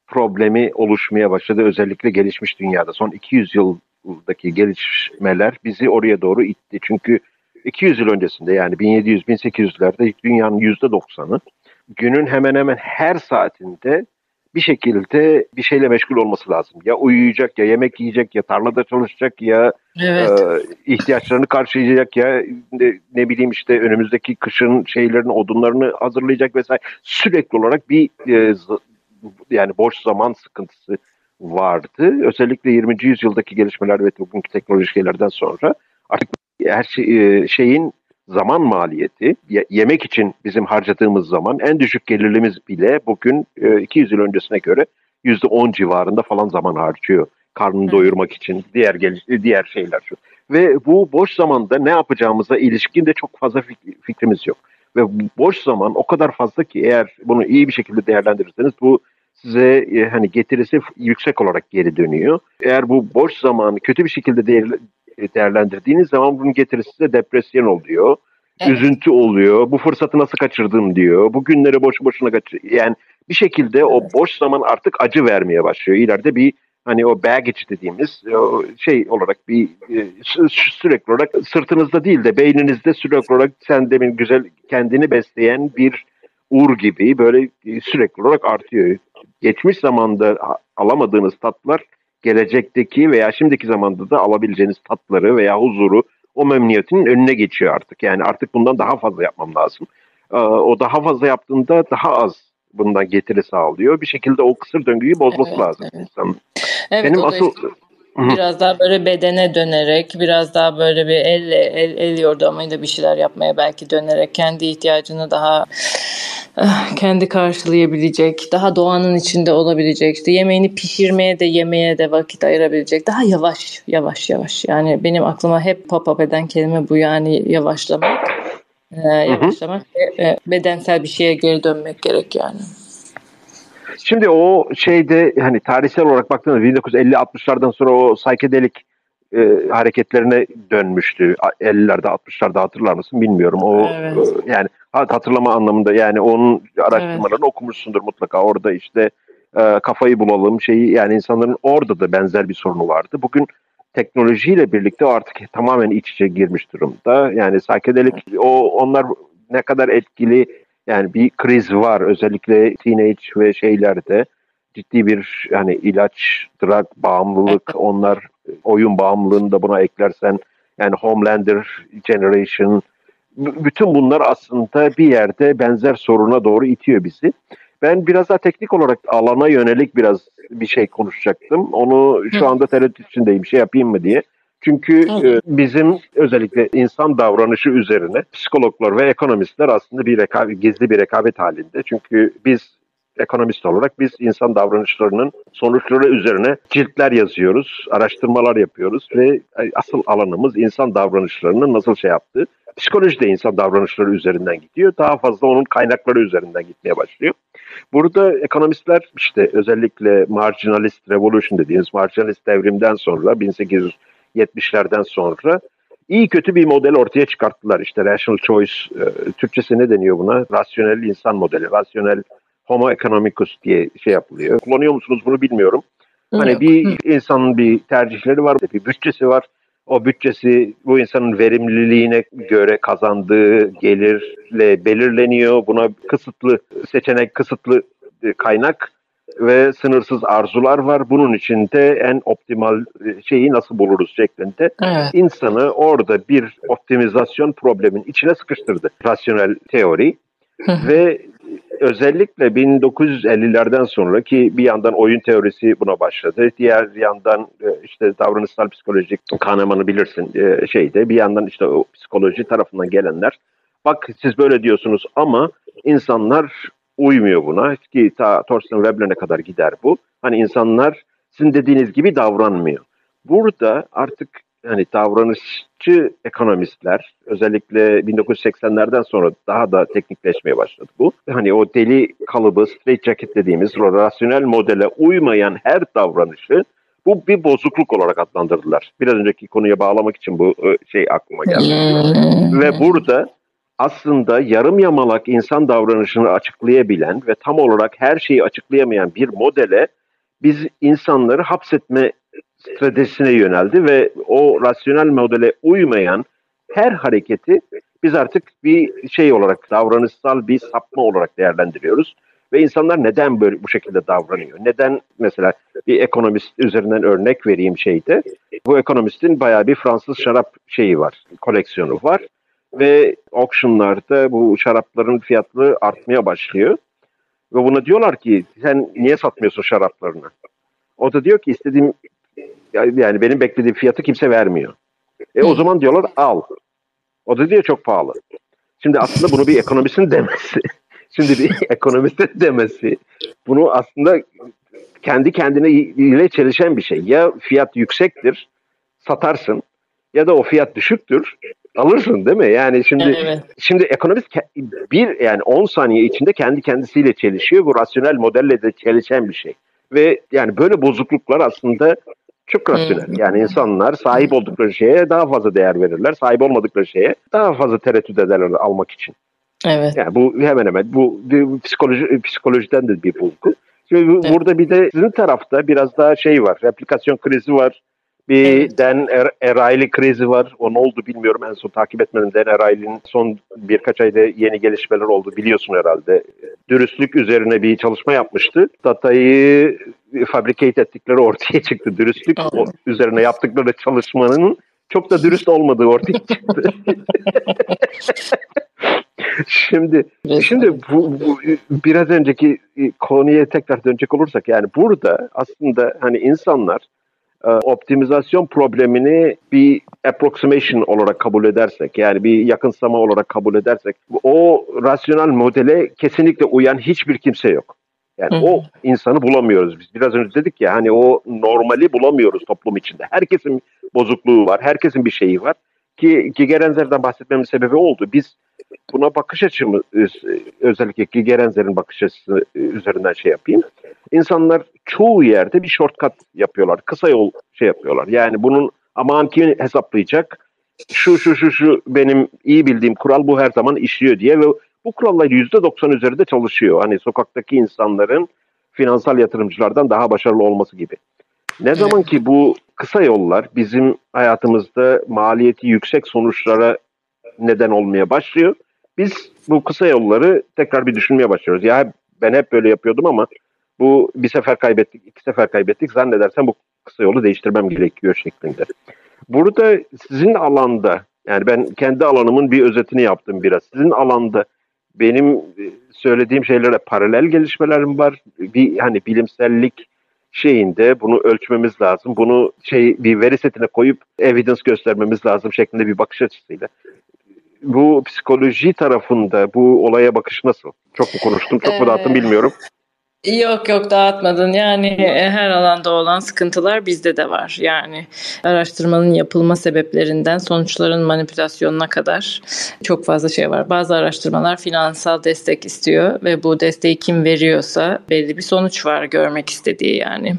problemi oluşmaya başladı. Özellikle gelişmiş dünyada. Son 200 yıl buradaki gelişmeler bizi oraya doğru itti. Çünkü 200 yıl öncesinde yani 1700-1800'lerde dünyanın %90'ı günün hemen hemen her saatinde bir şekilde bir şeyle meşgul olması lazım. Ya uyuyacak, ya yemek yiyecek, ya tarlada çalışacak, ya evet. e, ihtiyaçlarını karşılayacak, ya ne, ne bileyim işte önümüzdeki kışın şeylerin odunlarını hazırlayacak vesaire. Sürekli olarak bir e, yani boş zaman sıkıntısı vardı. Özellikle 20. yüzyıldaki gelişmeler ve bugünkü teknolojik şeylerden sonra artık her şey, e, şeyin zaman maliyeti, yemek için bizim harcadığımız zaman en düşük gelirimiz bile bugün 200 e, yıl öncesine göre %10 civarında falan zaman harcıyor. Karnını doyurmak için diğer diğer şeyler şu. Ve bu boş zamanda ne yapacağımıza ilişkin de çok fazla fikrimiz yok. Ve boş zaman o kadar fazla ki eğer bunu iyi bir şekilde değerlendirirseniz bu size e, hani getirisi yüksek olarak geri dönüyor. Eğer bu boş zamanı kötü bir şekilde değer, değerlendirdiğiniz zaman bunun getirisi size depresyon oluyor. Evet. Üzüntü oluyor. Bu fırsatı nasıl kaçırdım diyor. Bu günleri boş boşuna kaçır. Yani bir şekilde evet. o boş zaman artık acı vermeye başlıyor. İleride bir hani o baggage dediğimiz o şey olarak bir e, sürekli olarak sırtınızda değil de beyninizde sürekli olarak sen demin güzel kendini besleyen bir ur gibi böyle e, sürekli olarak artıyor geçmiş zamanda alamadığınız tatlar gelecekteki veya şimdiki zamanda da alabileceğiniz tatları veya huzuru o memnuniyetin önüne geçiyor artık. Yani artık bundan daha fazla yapmam lazım. Ee, o daha fazla yaptığında daha az bundan getiri sağlıyor. Bir şekilde o kısır döngüyü bozması evet, lazım evet. insanın. Evet, Benim asıl biraz daha böyle bedene dönerek, biraz daha böyle bir elle el, el yordamıyla bir şeyler yapmaya belki dönerek kendi ihtiyacını daha Ah, kendi karşılayabilecek, daha doğanın içinde olabilecek, işte yemeğini pişirmeye de yemeye de vakit ayırabilecek, daha yavaş, yavaş, yavaş. Yani benim aklıma hep pop up eden kelime bu yani yavaşlamak. Ee, yavaşlamak ve e, bedensel bir şeye geri dönmek gerek yani. Şimdi o şeyde hani tarihsel olarak baktığında 1950-60'lardan sonra o psychedelic e, hareketlerine dönmüştü. 50'lerde 60'larda hatırlar mısın bilmiyorum. O evet. e, yani hatırlama anlamında yani onun araştırmalarını evet. okumuşsundur mutlaka. Orada işte e, kafayı bulalım şeyi yani insanların orada da benzer bir sorunu vardı. Bugün teknolojiyle birlikte artık tamamen iç içe girmiş durumda. Yani psychedelic o onlar ne kadar etkili yani bir kriz var özellikle teenage ve şeylerde ciddi bir yani ilaç, drug bağımlılık onlar oyun bağımlılığını da buna eklersen yani Homelander Generation bütün bunlar aslında bir yerde benzer soruna doğru itiyor bizi. Ben biraz daha teknik olarak alana yönelik biraz bir şey konuşacaktım. Onu şu anda tereddüt içindeyim şey yapayım mı diye. Çünkü e, bizim özellikle insan davranışı üzerine psikologlar ve ekonomistler aslında bir rekabet, gizli bir rekabet halinde. Çünkü biz ekonomist olarak biz insan davranışlarının sonuçları üzerine ciltler yazıyoruz, araştırmalar yapıyoruz ve asıl alanımız insan davranışlarının nasıl şey yaptığı. Psikoloji de insan davranışları üzerinden gidiyor. Daha fazla onun kaynakları üzerinden gitmeye başlıyor. Burada ekonomistler işte özellikle marginalist revolution dediğimiz marginalist devrimden sonra 1870'lerden sonra iyi kötü bir model ortaya çıkarttılar. İşte rational choice, e, Türkçesi ne deniyor buna? Rasyonel insan modeli, rasyonel homo economicus diye şey yapılıyor. Kullanıyor musunuz bunu bilmiyorum. Hani Yok. bir insanın bir tercihleri var, bir bütçesi var. O bütçesi bu insanın verimliliğine göre kazandığı gelirle belirleniyor. Buna kısıtlı seçenek, kısıtlı kaynak ve sınırsız arzular var. Bunun içinde en optimal şeyi nasıl buluruz şeklinde Evet. insanı orada bir optimizasyon problemin içine sıkıştırdı. Rasyonel teori ve özellikle 1950'lerden sonra ki bir yandan oyun teorisi buna başladı. Diğer yandan e, işte davranışsal psikolojik Kahneman'ı bilirsin e, şeyde bir yandan işte o psikoloji tarafından gelenler bak siz böyle diyorsunuz ama insanlar uymuyor buna ki ta Thorsten Veblen'e kadar gider bu. Hani insanlar sizin dediğiniz gibi davranmıyor. Burada artık hani davranışçı ekonomistler özellikle 1980'lerden sonra daha da teknikleşmeye başladı bu. Hani o deli kalıbı, straight jacket dediğimiz rasyonel modele uymayan her davranışı bu bir bozukluk olarak adlandırdılar. Biraz önceki konuya bağlamak için bu e, şey aklıma geldi. Hmm. Ve burada aslında yarım yamalak insan davranışını açıklayabilen ve tam olarak her şeyi açıklayamayan bir modele biz insanları hapsetme stratejisine yöneldi ve o rasyonel modele uymayan her hareketi biz artık bir şey olarak davranışsal bir sapma olarak değerlendiriyoruz. Ve insanlar neden böyle bu şekilde davranıyor? Neden mesela bir ekonomist üzerinden örnek vereyim şeyde. Bu ekonomistin bayağı bir Fransız şarap şeyi var, koleksiyonu var ve auctionlarda bu şarapların fiyatları artmaya başlıyor. Ve buna diyorlar ki sen niye satmıyorsun şaraplarını? O da diyor ki istediğim yani benim beklediğim fiyatı kimse vermiyor. E o zaman diyorlar al. O da diyor çok pahalı. Şimdi aslında bunu bir ekonomistin demesi. Şimdi bir ekonomistin demesi. Bunu aslında kendi kendine ile çelişen bir şey. Ya fiyat yüksektir satarsın ya da o fiyat düşüktür alırsın değil mi? Yani şimdi Evet. şimdi ekonomist bir yani 10 saniye içinde kendi kendisiyle çelişiyor. Bu rasyonel modelle de çelişen bir şey. Ve yani böyle bozukluklar aslında çok rasyonel. Hmm. Yani insanlar sahip oldukları şeye daha fazla değer verirler. Sahip olmadıkları şeye daha fazla tereddüt ederler almak için. Evet. Yani bu hemen hemen bu, bu psikoloji psikolojiden de bir bulgu. Şimdi Evet. burada bir de sizin tarafta biraz daha şey var. Replikasyon krizi var. Bir Evet. Dan Er- Erayli krizi var. O ne oldu bilmiyorum. En son takip etmedim. Dan Erayli'nin son birkaç ayda yeni gelişmeler oldu. Biliyorsun herhalde. Dürüstlük üzerine bir çalışma yapmıştı. Datayı fabricate ettikleri ortaya çıktı. Dürüstlük o- üzerine yaptıkları çalışmanın çok da dürüst olmadığı ortaya çıktı. Şimdi Şimdi bu, bu biraz önceki konuya tekrar dönecek olursak yani burada aslında hani insanlar optimizasyon problemini bir approximation olarak kabul edersek yani bir yakınsama olarak kabul edersek o rasyonel modele kesinlikle uyan hiçbir kimse yok. Yani Hı. o insanı bulamıyoruz biz. Biraz önce dedik ya hani o normali bulamıyoruz toplum içinde. Herkesin bozukluğu var, herkesin bir şeyi var. Ki Gigerenzer'den bahsetmemin sebebi oldu. Biz buna bakış açımız özellikle Gigerenzer'in bakış açısı üzerinden şey yapayım. İnsanlar çoğu yerde bir shortcut yapıyorlar. Kısa yol şey yapıyorlar. Yani bunun aman kim hesaplayacak? Şu şu şu şu benim iyi bildiğim kural bu her zaman işliyor diye ve bu kurallar %90 üzerinde çalışıyor. Hani sokaktaki insanların finansal yatırımcılardan daha başarılı olması gibi. Ne zaman ki bu kısa yollar bizim hayatımızda maliyeti yüksek sonuçlara neden olmaya başlıyor. Biz bu kısa yolları tekrar bir düşünmeye başlıyoruz. Ya ben hep böyle yapıyordum ama bu bir sefer kaybettik, iki sefer kaybettik. Zannedersem bu kısa yolu değiştirmem gerekiyor şeklinde. Burada sizin alanda yani ben kendi alanımın bir özetini yaptım biraz. Sizin alanda benim söylediğim şeylere paralel gelişmelerim var. Bir hani bilimsellik şeyinde bunu ölçmemiz lazım. Bunu şey bir veri setine koyup evidence göstermemiz lazım şeklinde bir bakış açısıyla. Bu psikoloji tarafında bu olaya bakış nasıl? Çok mu konuştum, çok mu dağıttım bilmiyorum. Yok yok dağıtmadın. Yani e, her alanda olan sıkıntılar bizde de var. Yani araştırmanın yapılma sebeplerinden sonuçların manipülasyonuna kadar çok fazla şey var. Bazı araştırmalar finansal destek istiyor ve bu desteği kim veriyorsa belli bir sonuç var görmek istediği yani.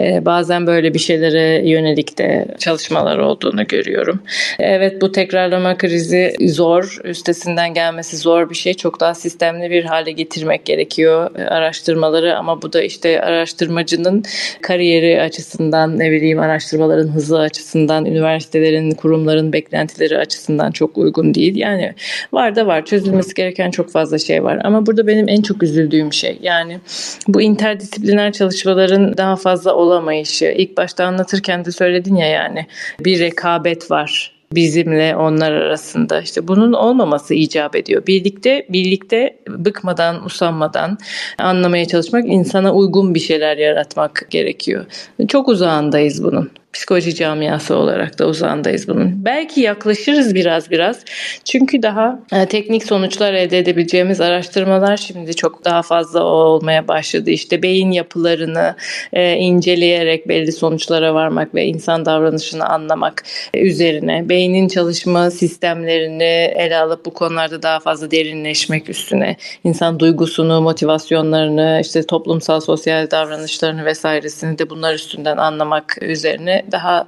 Ee, bazen böyle bir şeylere yönelik de çalışmalar olduğunu görüyorum. Evet bu tekrarlama krizi zor. Üstesinden gelmesi zor bir şey. Çok daha sistemli bir hale getirmek gerekiyor araştırmaları araştırmaları ama bu da işte araştırmacının kariyeri açısından ne bileyim araştırmaların hızı açısından üniversitelerin kurumların beklentileri açısından çok uygun değil. Yani var da var çözülmesi gereken çok fazla şey var ama burada benim en çok üzüldüğüm şey yani bu interdisipliner çalışmaların daha fazla olamayışı. İlk başta anlatırken de söyledin ya yani bir rekabet var bizimle onlar arasında işte bunun olmaması icap ediyor. Birlikte birlikte bıkmadan, usanmadan anlamaya çalışmak, insana uygun bir şeyler yaratmak gerekiyor. Çok uzağındayız bunun psikoloji camiası olarak da uzağındayız bunun. Belki yaklaşırız biraz biraz. Çünkü daha e, teknik sonuçlar elde edebileceğimiz araştırmalar şimdi çok daha fazla olmaya başladı. İşte beyin yapılarını e, inceleyerek belli sonuçlara varmak ve insan davranışını anlamak üzerine beynin çalışma sistemlerini ele alıp bu konularda daha fazla derinleşmek üstüne insan duygusunu, motivasyonlarını, işte toplumsal sosyal davranışlarını vesairesini de bunlar üstünden anlamak üzerine daha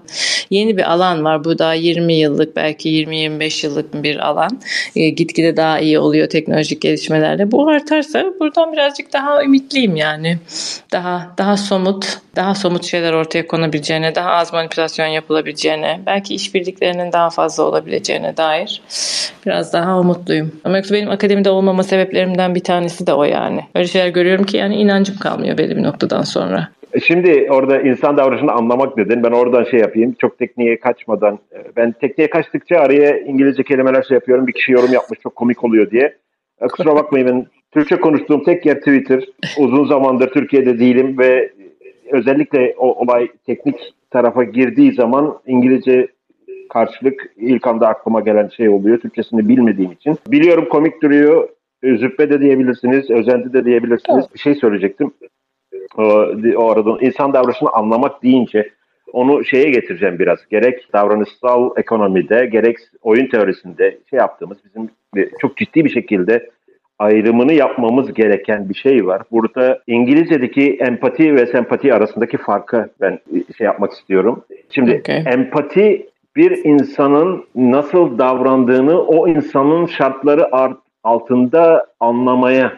yeni bir alan var. Bu daha 20 yıllık belki 20-25 yıllık bir alan. E, gitgide daha iyi oluyor teknolojik gelişmelerle. Bu artarsa buradan birazcık daha ümitliyim yani. Daha daha somut, daha somut şeyler ortaya konabileceğine, daha az manipülasyon yapılabileceğine, belki işbirliklerinin daha fazla olabileceğine dair biraz daha umutluyum. Ama yoksa benim akademide olmama sebeplerimden bir tanesi de o yani. Öyle şeyler görüyorum ki yani inancım kalmıyor belli bir noktadan sonra. Şimdi orada insan davranışını anlamak dedin. Ben oradan şey yapayım. Çok tekniğe kaçmadan. E, ben tekniğe kaçtıkça araya İngilizce kelimeler şey yapıyorum. Bir kişi yorum yapmış çok komik oluyor diye. E, kusura bakmayın ben Türkçe konuştuğum tek yer Twitter. Uzun zamandır Türkiye'de değilim ve özellikle o olay teknik tarafa girdiği zaman İngilizce karşılık ilk anda aklıma gelen şey oluyor. Türkçesini bilmediğim için. Biliyorum komik duruyor. Züppe de diyebilirsiniz, özenti de diyebilirsiniz. Bir şey söyleyecektim o, arada insan davranışını anlamak deyince onu şeye getireceğim biraz. Gerek davranışsal ekonomide, gerek oyun teorisinde şey yaptığımız bizim çok ciddi bir şekilde ayrımını yapmamız gereken bir şey var. Burada İngilizce'deki empati ve sempati arasındaki farkı ben şey yapmak istiyorum. Şimdi okay. empati bir insanın nasıl davrandığını o insanın şartları altında anlamaya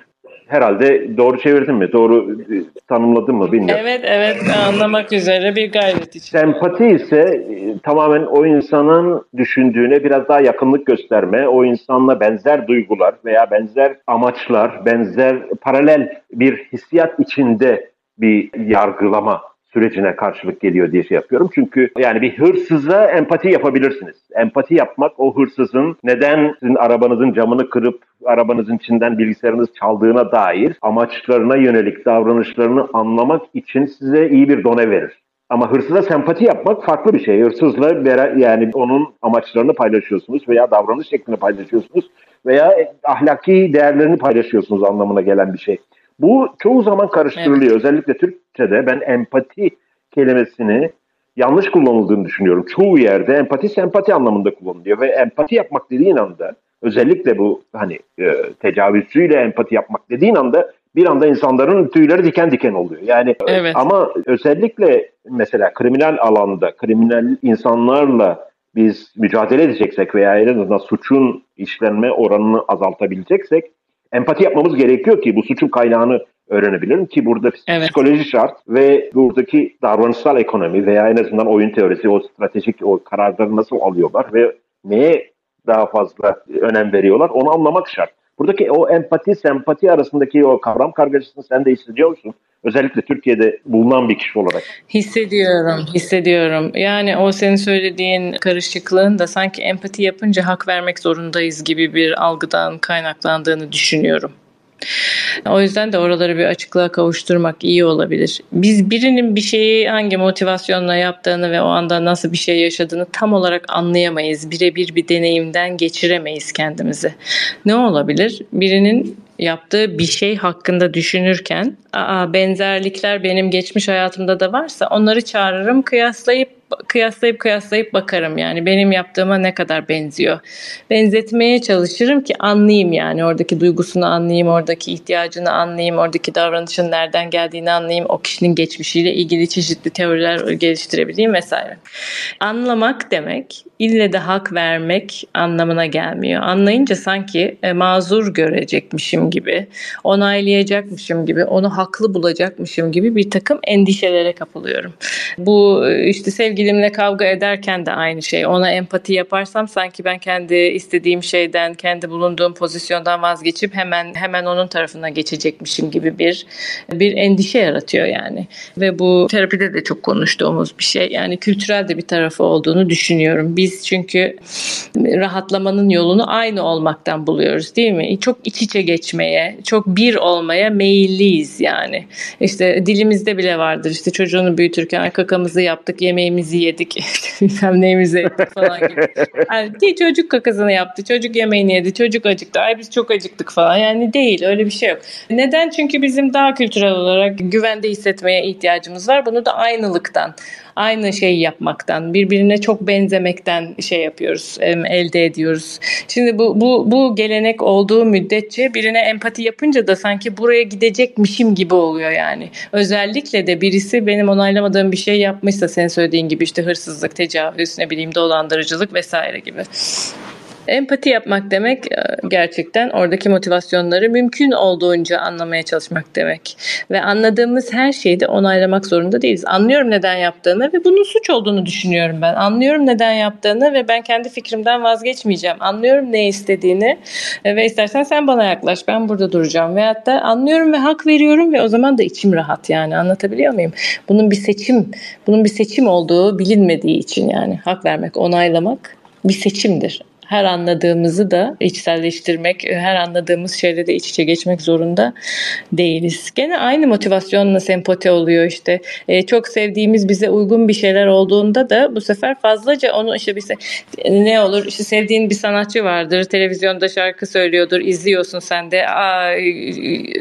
herhalde doğru çevirdim mi? Doğru e, tanımladım mı bilmiyorum. Evet evet anlamak üzere bir gayret için. Sempati ise e, tamamen o insanın düşündüğüne biraz daha yakınlık gösterme, o insanla benzer duygular veya benzer amaçlar, benzer paralel bir hissiyat içinde bir yargılama sürecine karşılık geliyor diye şey yapıyorum. Çünkü yani bir hırsıza empati yapabilirsiniz. Empati yapmak o hırsızın neden sizin arabanızın camını kırıp arabanızın içinden bilgisayarınız çaldığına dair amaçlarına yönelik davranışlarını anlamak için size iyi bir done verir. Ama hırsıza sempati yapmak farklı bir şey. Hırsızla yani onun amaçlarını paylaşıyorsunuz veya davranış şeklini paylaşıyorsunuz veya ahlaki değerlerini paylaşıyorsunuz anlamına gelen bir şey. Bu çoğu zaman karıştırılıyor. Evet. Özellikle Türkçe'de ben empati kelimesini yanlış kullanıldığını düşünüyorum. Çoğu yerde empati sempati anlamında kullanılıyor ve empati yapmak dediğin anda özellikle bu hani e, tecavüzcüyle empati yapmak dediğin anda bir anda insanların tüyleri diken diken oluyor. Yani evet. ama özellikle mesela kriminal alanda kriminal insanlarla biz mücadele edeceksek veya en azından suçun işlenme oranını azaltabileceksek empati yapmamız gerekiyor ki bu suçun kaynağını öğrenebilirim ki burada evet. psikoloji şart ve buradaki davranışsal ekonomi veya en azından oyun teorisi o stratejik o kararları nasıl alıyorlar ve neye daha fazla önem veriyorlar onu anlamak şart. Buradaki o empati, sempati arasındaki o kavram kargaşasını sen de hissediyor musun? Özellikle Türkiye'de bulunan bir kişi olarak. Hissediyorum, hissediyorum. Yani o senin söylediğin karışıklığın da sanki empati yapınca hak vermek zorundayız gibi bir algıdan kaynaklandığını düşünüyorum. O yüzden de oraları bir açıklığa kavuşturmak iyi olabilir. Biz birinin bir şeyi hangi motivasyonla yaptığını ve o anda nasıl bir şey yaşadığını tam olarak anlayamayız. Birebir bir deneyimden geçiremeyiz kendimizi. Ne olabilir? Birinin yaptığı bir şey hakkında düşünürken aa, benzerlikler benim geçmiş hayatımda da varsa onları çağırırım kıyaslayıp kıyaslayıp kıyaslayıp bakarım yani benim yaptığıma ne kadar benziyor. Benzetmeye çalışırım ki anlayayım yani oradaki duygusunu anlayayım, oradaki ihtiyacını anlayayım, oradaki davranışın nereden geldiğini anlayayım, o kişinin geçmişiyle ilgili çeşitli teoriler geliştirebileyim vesaire. Anlamak demek ille de hak vermek anlamına gelmiyor. Anlayınca sanki e, mazur görecekmişim gibi, onaylayacakmışım gibi, onu haklı bulacakmışım gibi bir takım endişelere kapılıyorum. Bu işte sevgilimle kavga ederken de aynı şey. Ona empati yaparsam sanki ben kendi istediğim şeyden, kendi bulunduğum pozisyondan vazgeçip hemen hemen onun tarafına geçecekmişim gibi bir bir endişe yaratıyor yani. Ve bu terapide de çok konuştuğumuz bir şey. Yani kültürel de bir tarafı olduğunu düşünüyorum. Biz çünkü rahatlamanın yolunu aynı olmaktan buluyoruz değil mi? Çok iç içe geçmeye, çok bir olmaya meyilliyiz yani. İşte dilimizde bile vardır işte çocuğunu büyütürken kakamızı yaptık, yemeğimizi yedik, bilmem neyimizi ettik falan gibi. Yani çocuk kakasını yaptı, çocuk yemeğini yedi, çocuk acıktı, ay biz çok acıktık falan. Yani değil öyle bir şey yok. Neden? Çünkü bizim daha kültürel olarak güvende hissetmeye ihtiyacımız var. Bunu da aynılıktan, aynı şeyi yapmaktan, birbirine çok benzemekten şey yapıyoruz, elde ediyoruz. Şimdi bu bu bu gelenek olduğu müddetçe birine empati yapınca da sanki buraya gidecekmişim gibi oluyor yani. Özellikle de birisi benim onaylamadığım bir şey yapmışsa senin söylediğin gibi işte hırsızlık, tecavüz, ne bileyim dolandırıcılık vesaire gibi. Empati yapmak demek e, gerçekten oradaki motivasyonları mümkün olduğunca anlamaya çalışmak demek. Ve anladığımız her şeyi de onaylamak zorunda değiliz. Anlıyorum neden yaptığını ve bunun suç olduğunu düşünüyorum ben. Anlıyorum neden yaptığını ve ben kendi fikrimden vazgeçmeyeceğim. Anlıyorum ne istediğini ve istersen sen bana yaklaş ben burada duracağım. Veyahut da anlıyorum ve hak veriyorum ve o zaman da içim rahat yani anlatabiliyor muyum? Bunun bir seçim, bunun bir seçim olduğu bilinmediği için yani hak vermek, onaylamak bir seçimdir her anladığımızı da içselleştirmek, her anladığımız şeyle de iç içe geçmek zorunda değiliz. Gene aynı motivasyonla sempati oluyor işte. E, çok sevdiğimiz bize uygun bir şeyler olduğunda da bu sefer fazlaca onu işte bir ne olur işte sevdiğin bir sanatçı vardır, televizyonda şarkı söylüyordur, izliyorsun sen de aa,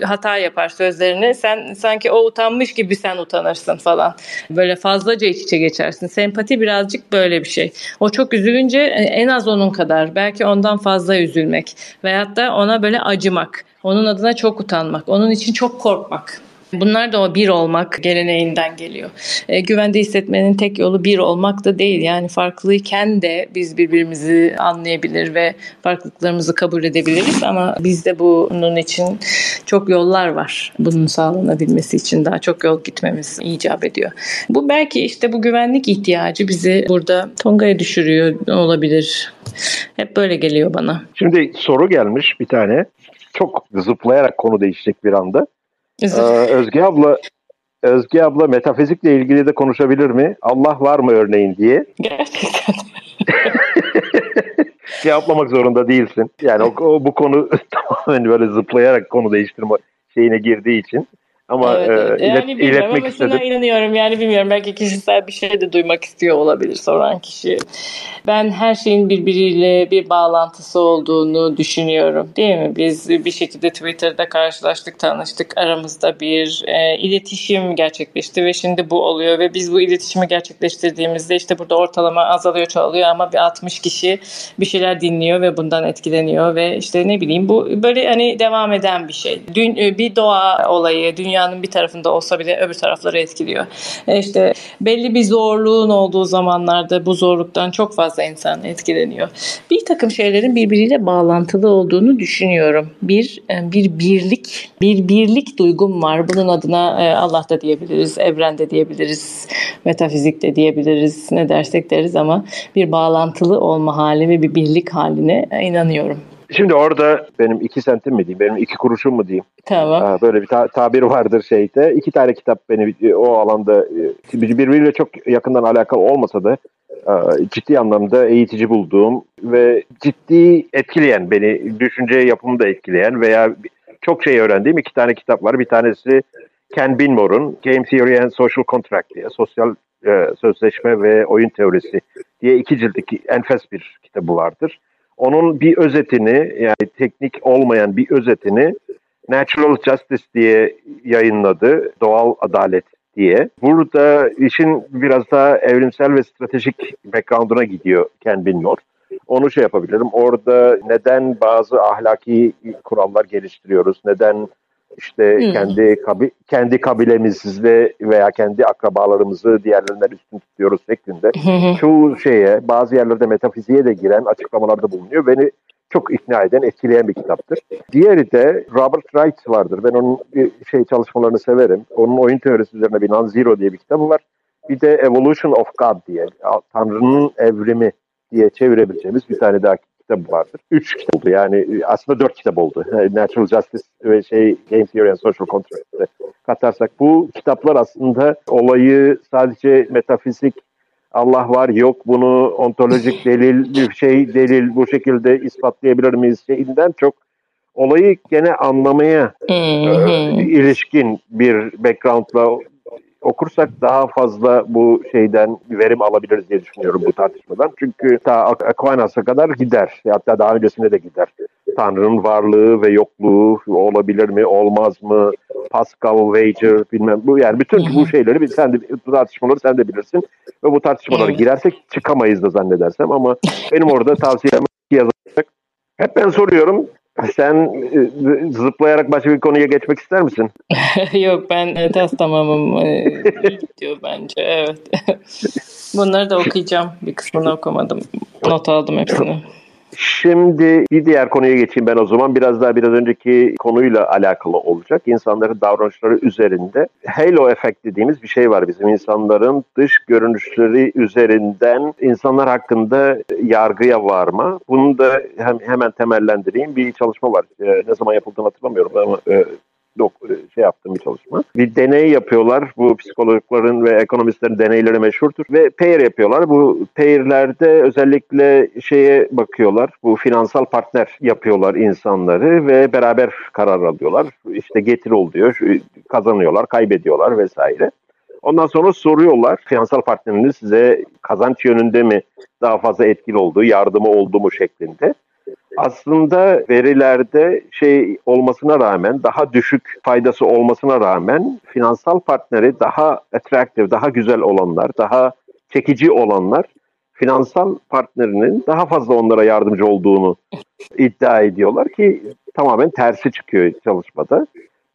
hata yapar sözlerini. Sen sanki o utanmış gibi sen utanırsın falan. Böyle fazlaca iç içe geçersin. Sempati birazcık böyle bir şey. O çok üzülünce en az onun kadar kadar belki ondan fazla üzülmek veyahut da ona böyle acımak, onun adına çok utanmak, onun için çok korkmak. Bunlar da o bir olmak geleneğinden geliyor. E, güvende hissetmenin tek yolu bir olmak da değil. Yani farklıyken de biz birbirimizi anlayabilir ve farklılıklarımızı kabul edebiliriz ama bizde bunun için çok yollar var. Bunun sağlanabilmesi için daha çok yol gitmemiz icap ediyor. Bu belki işte bu güvenlik ihtiyacı bizi burada Tonga'ya düşürüyor olabilir. Hep böyle geliyor bana. Şimdi soru gelmiş bir tane. Çok zıplayarak konu değişecek bir anda. Ee, Özge abla Özge abla metafizikle ilgili de konuşabilir mi? Allah var mı örneğin diye. Gerçekten. Cevaplamak zorunda değilsin. Yani o, o bu konu tamamen böyle zıplayarak konu değiştirme şeyine girdiği için. Ama evet, evet. E, yani ilet, iletmek ama şuna inanıyorum yani bilmiyorum belki kişisel bir şey de duymak istiyor olabilir soran kişi. Ben her şeyin birbiriyle bir bağlantısı olduğunu düşünüyorum değil mi? Biz bir şekilde Twitter'da karşılaştık, tanıştık. Aramızda bir e, iletişim gerçekleşti ve şimdi bu oluyor ve biz bu iletişimi gerçekleştirdiğimizde işte burada ortalama azalıyor, çoğalıyor ama bir 60 kişi bir şeyler dinliyor ve bundan etkileniyor ve işte ne bileyim bu böyle hani devam eden bir şey. Dün e, bir doğa olayı, dünya dünyanın bir tarafında olsa bile öbür tarafları etkiliyor. E işte belli bir zorluğun olduğu zamanlarda bu zorluktan çok fazla insan etkileniyor. Bir takım şeylerin birbiriyle bağlantılı olduğunu düşünüyorum. Bir e, bir birlik, bir birlik duygum var. Bunun adına e, Allah da diyebiliriz, evren de diyebiliriz, metafizik de diyebiliriz. Ne dersek deriz ama bir bağlantılı olma hali ve bir birlik haline inanıyorum. Şimdi orada benim iki sentim mi diyeyim, benim iki kuruşum mu diyeyim. Tamam. Böyle bir ta- tabir vardır şeyde. İki tane kitap beni o alanda e, birbiriyle çok yakından alakalı olmasa da e, ciddi anlamda eğitici bulduğum ve ciddi etkileyen beni, düşünce yapımı da etkileyen veya çok şey öğrendiğim iki tane kitap var. Bir tanesi Ken Binmore'un Game Theory and Social Contract diye sosyal e, sözleşme ve oyun teorisi diye iki ciltlik enfes bir kitabı vardır onun bir özetini yani teknik olmayan bir özetini Natural Justice diye yayınladı. Doğal Adalet diye. Burada işin biraz daha evrimsel ve stratejik background'una gidiyor Ken Binmore. Onu şey yapabilirim. Orada neden bazı ahlaki kurallar geliştiriyoruz? Neden işte hmm. kendi kabi, kendi kabilemizle veya kendi akrabalarımızı diğerlerinden üstün tutuyoruz şeklinde çoğu şeye bazı yerlerde metafiziğe de giren açıklamalarda bulunuyor. Beni çok ikna eden, etkileyen bir kitaptır. Diğeri de Robert Wright vardır. Ben onun şey çalışmalarını severim. Onun oyun teorisi üzerine bir Non-Zero diye bir kitabı var. Bir de Evolution of God diye, Tanrı'nın evrimi diye çevirebileceğimiz bir tane daha kitap vardır. Üç kitap oldu yani aslında dört kitap oldu. Natural Justice ve şey Game Theory and Social Contract'te katarsak bu kitaplar aslında olayı sadece metafizik Allah var yok bunu ontolojik delil bir şey delil bu şekilde ispatlayabilir miyiz şeyinden çok olayı gene anlamaya e, ilişkin bir backgroundla okursak daha fazla bu şeyden verim alabiliriz diye düşünüyorum bu tartışmadan. Çünkü ta Aquinas'a kadar gider. Hatta daha öncesinde de gider. Tanrı'nın varlığı ve yokluğu olabilir mi, olmaz mı? Pascal, Wager bilmem bu yani bütün bu şeyleri sen de bu tartışmaları sen de bilirsin ve bu tartışmalara girersek çıkamayız da zannedersem ama benim orada tavsiyem yazacak. Hep ben soruyorum sen e, zıplayarak başka bir konuya geçmek ister misin? Yok ben test tamamım e, diyor bence evet. Bunları da okuyacağım. Bir kısmını okumadım. Not aldım hepsini. Şimdi bir diğer konuya geçeyim ben o zaman. Biraz daha biraz önceki konuyla alakalı olacak. İnsanların davranışları üzerinde halo efekt dediğimiz bir şey var bizim insanların dış görünüşleri üzerinden insanlar hakkında yargıya varma. Bunu da hem, hemen temellendireyim. Bir çalışma var. Ee, ne zaman yapıldığını hatırlamıyorum ama e, dok e, şey yaptığım bir çalışma. Bir deney yapıyorlar. Bu psikologların ve ekonomistlerin deneyleri meşhurdur. Ve pair yapıyorlar. Bu pairlerde özellikle şeye bakıyorlar. Bu finansal partner yapıyorlar insanları ve beraber karar alıyorlar. İşte getir oluyor, kazanıyorlar, kaybediyorlar vesaire. Ondan sonra soruyorlar finansal partneriniz size kazanç yönünde mi daha fazla etkili olduğu, yardımı oldu mu şeklinde aslında verilerde şey olmasına rağmen daha düşük faydası olmasına rağmen finansal partneri daha attractive, daha güzel olanlar, daha çekici olanlar finansal partnerinin daha fazla onlara yardımcı olduğunu iddia ediyorlar ki tamamen tersi çıkıyor çalışmada.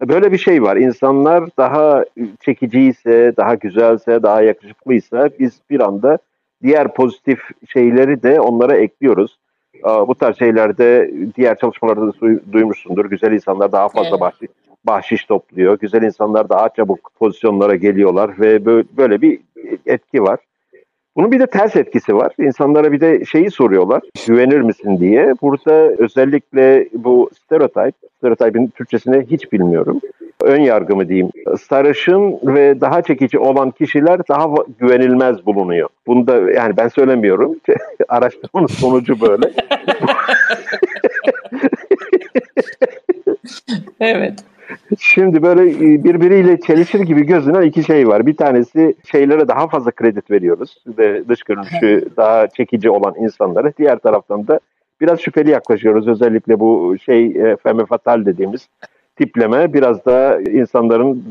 Böyle bir şey var. İnsanlar daha çekiciyse, daha güzelse, daha yakışıklıysa biz bir anda diğer pozitif şeyleri de onlara ekliyoruz. Bu tarz şeylerde diğer çalışmalarda da duymuşsundur. Güzel insanlar daha fazla evet. bahşiş, bahşiş topluyor. Güzel insanlar daha çabuk pozisyonlara geliyorlar ve böyle bir etki var. Bunun bir de ters etkisi var. İnsanlara bir de şeyi soruyorlar. Güvenir misin diye. Burada özellikle bu stereotip, stereotipin Türkçesini hiç bilmiyorum. Ön yargı mı diyeyim. Sarışın ve daha çekici olan kişiler daha güvenilmez bulunuyor. Bunu da yani ben söylemiyorum. Araştırmanın sonucu böyle. evet. Şimdi böyle e, birbiriyle çelişir gibi gözünen iki şey var. Bir tanesi şeylere daha fazla kredi veriyoruz. Ve dış görünüşü daha çekici olan insanlara. Diğer taraftan da biraz şüpheli yaklaşıyoruz. Özellikle bu şey e, femme fatal dediğimiz tipleme biraz da insanların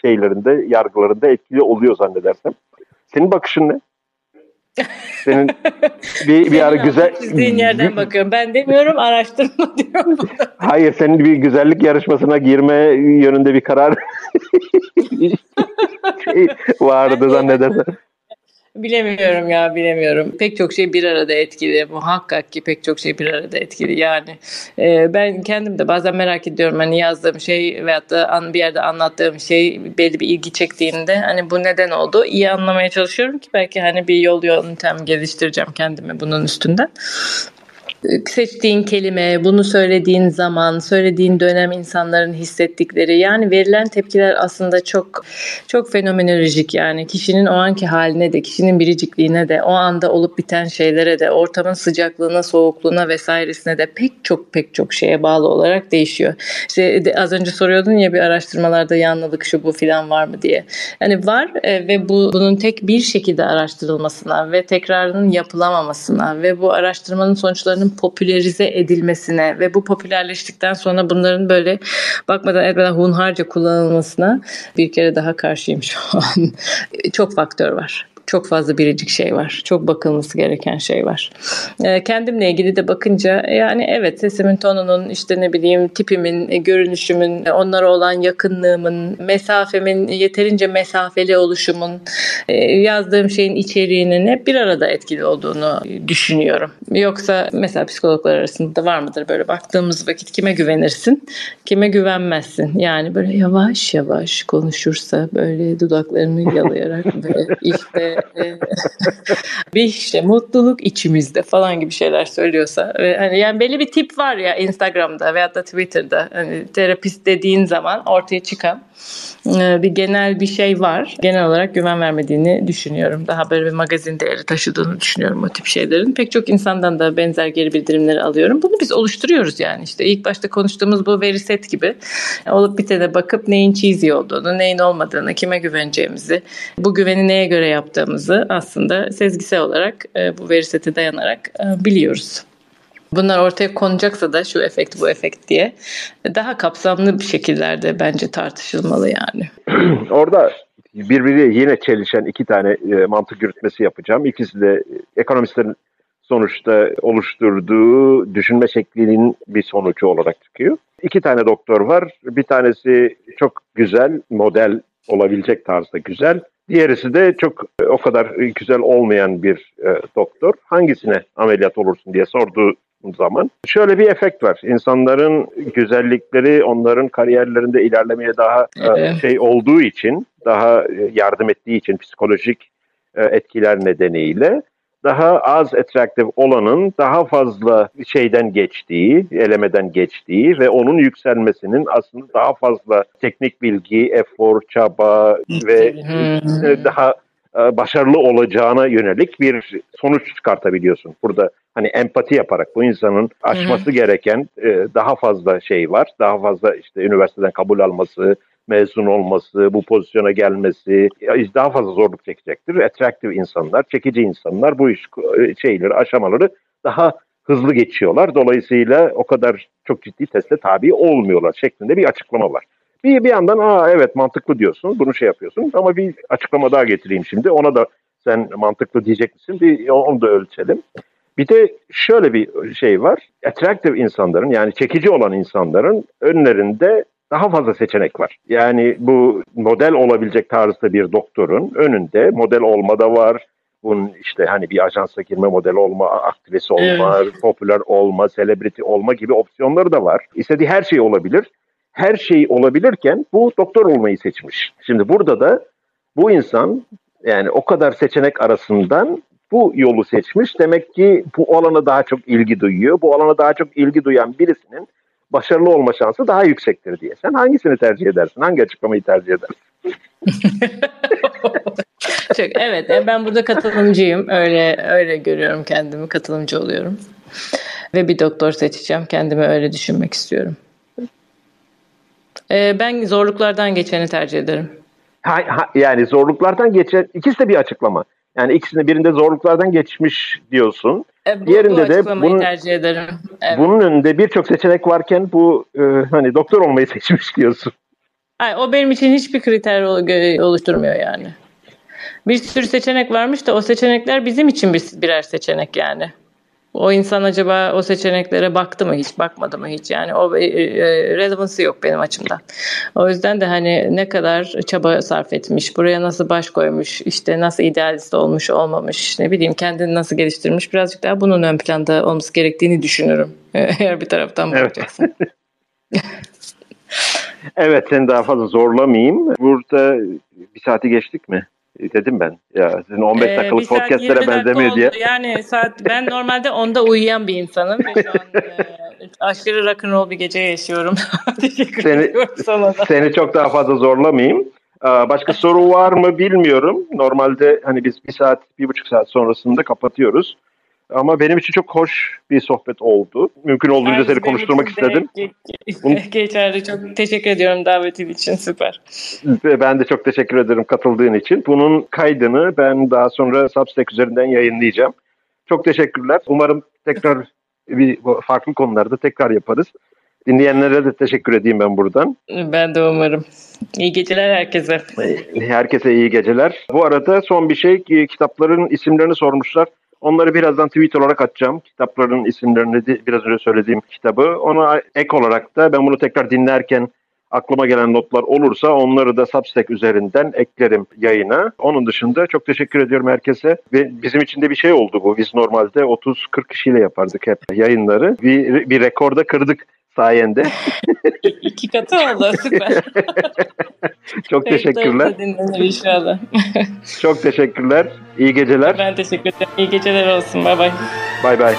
şeylerinde, yargılarında etkili oluyor zannedersem. Senin bakışın ne? Senin bir, bir ara güzel... Çizdiğin yerden bakıyorum. Ben demiyorum araştırma diyorum. Hayır senin bir güzellik yarışmasına girme yönünde bir karar şey vardı zannedersen. Bilemiyorum ya bilemiyorum. Pek çok şey bir arada etkili. Muhakkak ki pek çok şey bir arada etkili yani. E, ben kendim de bazen merak ediyorum hani yazdığım şey veyahut da bir yerde anlattığım şey belli bir ilgi çektiğinde hani bu neden oldu iyi anlamaya çalışıyorum ki belki hani bir yol yöntem geliştireceğim kendime bunun üstünden seçtiğin kelime, bunu söylediğin zaman, söylediğin dönem insanların hissettikleri yani verilen tepkiler aslında çok çok fenomenolojik yani kişinin o anki haline de, kişinin biricikliğine de, o anda olup biten şeylere de, ortamın sıcaklığına, soğukluğuna vesairesine de pek çok pek çok şeye bağlı olarak değişiyor. İşte az önce soruyordun ya bir araştırmalarda yanlılık şu bu filan var mı diye. Yani var e, ve bu bunun tek bir şekilde araştırılmasına ve tekrarının yapılamamasına ve bu araştırmanın sonuçlarının popülerize edilmesine ve bu popülerleştikten sonra bunların böyle bakmadan etmeden hunharca kullanılmasına bir kere daha karşıyım şu an. Çok faktör var çok fazla biricik şey var. Çok bakılması gereken şey var. E, kendimle ilgili de bakınca yani evet sesimin tonunun işte ne bileyim tipimin, e, görünüşümün, onlara olan yakınlığımın, mesafemin yeterince mesafeli oluşumun, e, yazdığım şeyin içeriğinin hep bir arada etkili olduğunu düşünüyorum. Yoksa mesela psikologlar arasında da var mıdır böyle baktığımız vakit kime güvenirsin, kime güvenmezsin. Yani böyle yavaş yavaş konuşursa böyle dudaklarını yalayarak ve işte bir işte mutluluk içimizde falan gibi şeyler söylüyorsa hani yani belli bir tip var ya Instagram'da veyahut da Twitter'da hani terapist dediğin zaman ortaya çıkan bir genel bir şey var. Genel olarak güven vermediğini düşünüyorum. Daha böyle bir magazin değeri taşıdığını düşünüyorum o tip şeylerin. Pek çok insandan da benzer geri bildirimleri alıyorum. Bunu biz oluşturuyoruz yani işte ilk başta konuştuğumuz bu veri set gibi olup bitene bakıp neyin cheesy olduğunu, neyin olmadığını, kime güveneceğimizi, bu güveni neye göre yaptığımızı aslında sezgisel olarak bu veri sete dayanarak biliyoruz. Bunlar ortaya konacaksa da şu efekt bu efekt diye daha kapsamlı bir şekillerde bence tartışılmalı yani. Orada birbiri yine çelişen iki tane e, mantık yürütmesi yapacağım. İkisi de ekonomistlerin sonuçta oluşturduğu düşünme şeklinin bir sonucu olarak çıkıyor. İki tane doktor var. Bir tanesi çok güzel, model olabilecek tarzda güzel. Diğerisi de çok e, o kadar güzel olmayan bir e, doktor. Hangisine ameliyat olursun diye sorduğu zaman şöyle bir efekt var. İnsanların güzellikleri onların kariyerlerinde ilerlemeye daha e, şey olduğu için, daha e, yardım ettiği için psikolojik e, etkiler nedeniyle daha az attractive olanın daha fazla şeyden geçtiği, elemeden geçtiği ve onun yükselmesinin aslında daha fazla teknik bilgi, efor, çaba ve daha başarılı olacağına yönelik bir sonuç çıkartabiliyorsun. Burada hani empati yaparak bu insanın aşması Hı-hı. gereken e, daha fazla şey var. Daha fazla işte üniversiteden kabul alması, mezun olması, bu pozisyona gelmesi daha fazla zorluk çekecektir. Attractive insanlar, çekici insanlar bu iş e, şeyleri, aşamaları daha hızlı geçiyorlar. Dolayısıyla o kadar çok ciddi teste tabi olmuyorlar şeklinde bir açıklama var. Bir, bir yandan aa evet mantıklı diyorsun, bunu şey yapıyorsun ama bir açıklama daha getireyim şimdi. Ona da sen mantıklı diyecek misin? Bir onu da ölçelim. Bir de şöyle bir şey var. Attractive insanların yani çekici olan insanların önlerinde daha fazla seçenek var. Yani bu model olabilecek tarzda bir doktorun önünde model olma da var. Bunun işte hani bir ajansa girme modeli olma, aktivist olma, evet. popüler olma, celebrity olma gibi opsiyonları da var. İstediği her şey olabilir. Her şey olabilirken bu doktor olmayı seçmiş. Şimdi burada da bu insan yani o kadar seçenek arasından bu yolu seçmiş. Demek ki bu alana daha çok ilgi duyuyor. Bu alana daha çok ilgi duyan birisinin başarılı olma şansı daha yüksektir diye. Sen hangisini tercih edersin? Hangi açıklamayı tercih edersin? çok, evet e, ben burada katılımcıyım. Öyle öyle görüyorum kendimi. Katılımcı oluyorum. Ve bir doktor seçeceğim. Kendimi öyle düşünmek istiyorum. Ee, ben zorluklardan geçeni tercih ederim. Ha, ha, yani zorluklardan geçen ikisi de bir açıklama. Yani ikisinde birinde zorluklardan geçmiş diyorsun. E, bu, Diğerinde bu de bunun, tercih ederim. Evet. Bunun önünde birçok seçenek varken bu e, hani doktor olmayı seçmiş diyorsun. Ay, o benim için hiçbir kriter oluşturmuyor yani. Bir sürü seçenek varmış da o seçenekler bizim için bir, birer seçenek yani. O insan acaba o seçeneklere baktı mı hiç, bakmadı mı hiç? Yani o e, e, relevansı yok benim açımdan. O yüzden de hani ne kadar çaba sarf etmiş, buraya nasıl baş koymuş, işte nasıl idealist olmuş, olmamış, ne bileyim kendini nasıl geliştirmiş birazcık daha bunun ön planda olması gerektiğini düşünürüm. Eğer bir taraftan bakacaksın. Evet. evet seni daha fazla zorlamayayım. Burada bir saati geçtik mi? Dedim ben. Ya sizin 15 ee, dakikalık podcastlere benzemiyor diye. Yani saat ben normalde onda uyuyan bir insanım ve şu an e, aşırı rock'n'roll bir gece yaşıyorum. Teşekkür seni, ediyorum sana da. Seni çok daha fazla zorlamayayım. Başka soru var mı bilmiyorum. Normalde hani biz bir saat, bir buçuk saat sonrasında kapatıyoruz. Ama benim için çok hoş bir sohbet oldu. Mümkün olduğunca yani seni konuşturmak istedim. Ge- geçerli. Çok teşekkür ediyorum davetin için. Süper. Ve ben de çok teşekkür ederim katıldığın için. Bunun kaydını ben daha sonra Substack üzerinden yayınlayacağım. Çok teşekkürler. Umarım tekrar bir farklı konularda tekrar yaparız. Dinleyenlere de teşekkür edeyim ben buradan. Ben de umarım. İyi geceler herkese. Herkese iyi geceler. Bu arada son bir şey kitapların isimlerini sormuşlar. Onları birazdan tweet olarak atacağım. Kitapların isimlerini biraz önce söylediğim kitabı. Ona ek olarak da ben bunu tekrar dinlerken aklıma gelen notlar olursa onları da Substack üzerinden eklerim yayına. Onun dışında çok teşekkür ediyorum herkese. Ve bizim için de bir şey oldu bu. Biz normalde 30-40 kişiyle yapardık hep yayınları. Bir, bir rekorda kırdık sayende. İki katı oldu süper. Çok teşekkürler. İnşallah. Çok teşekkürler. İyi geceler. Ben teşekkür ederim. İyi geceler olsun. Bay bay. Bay bay.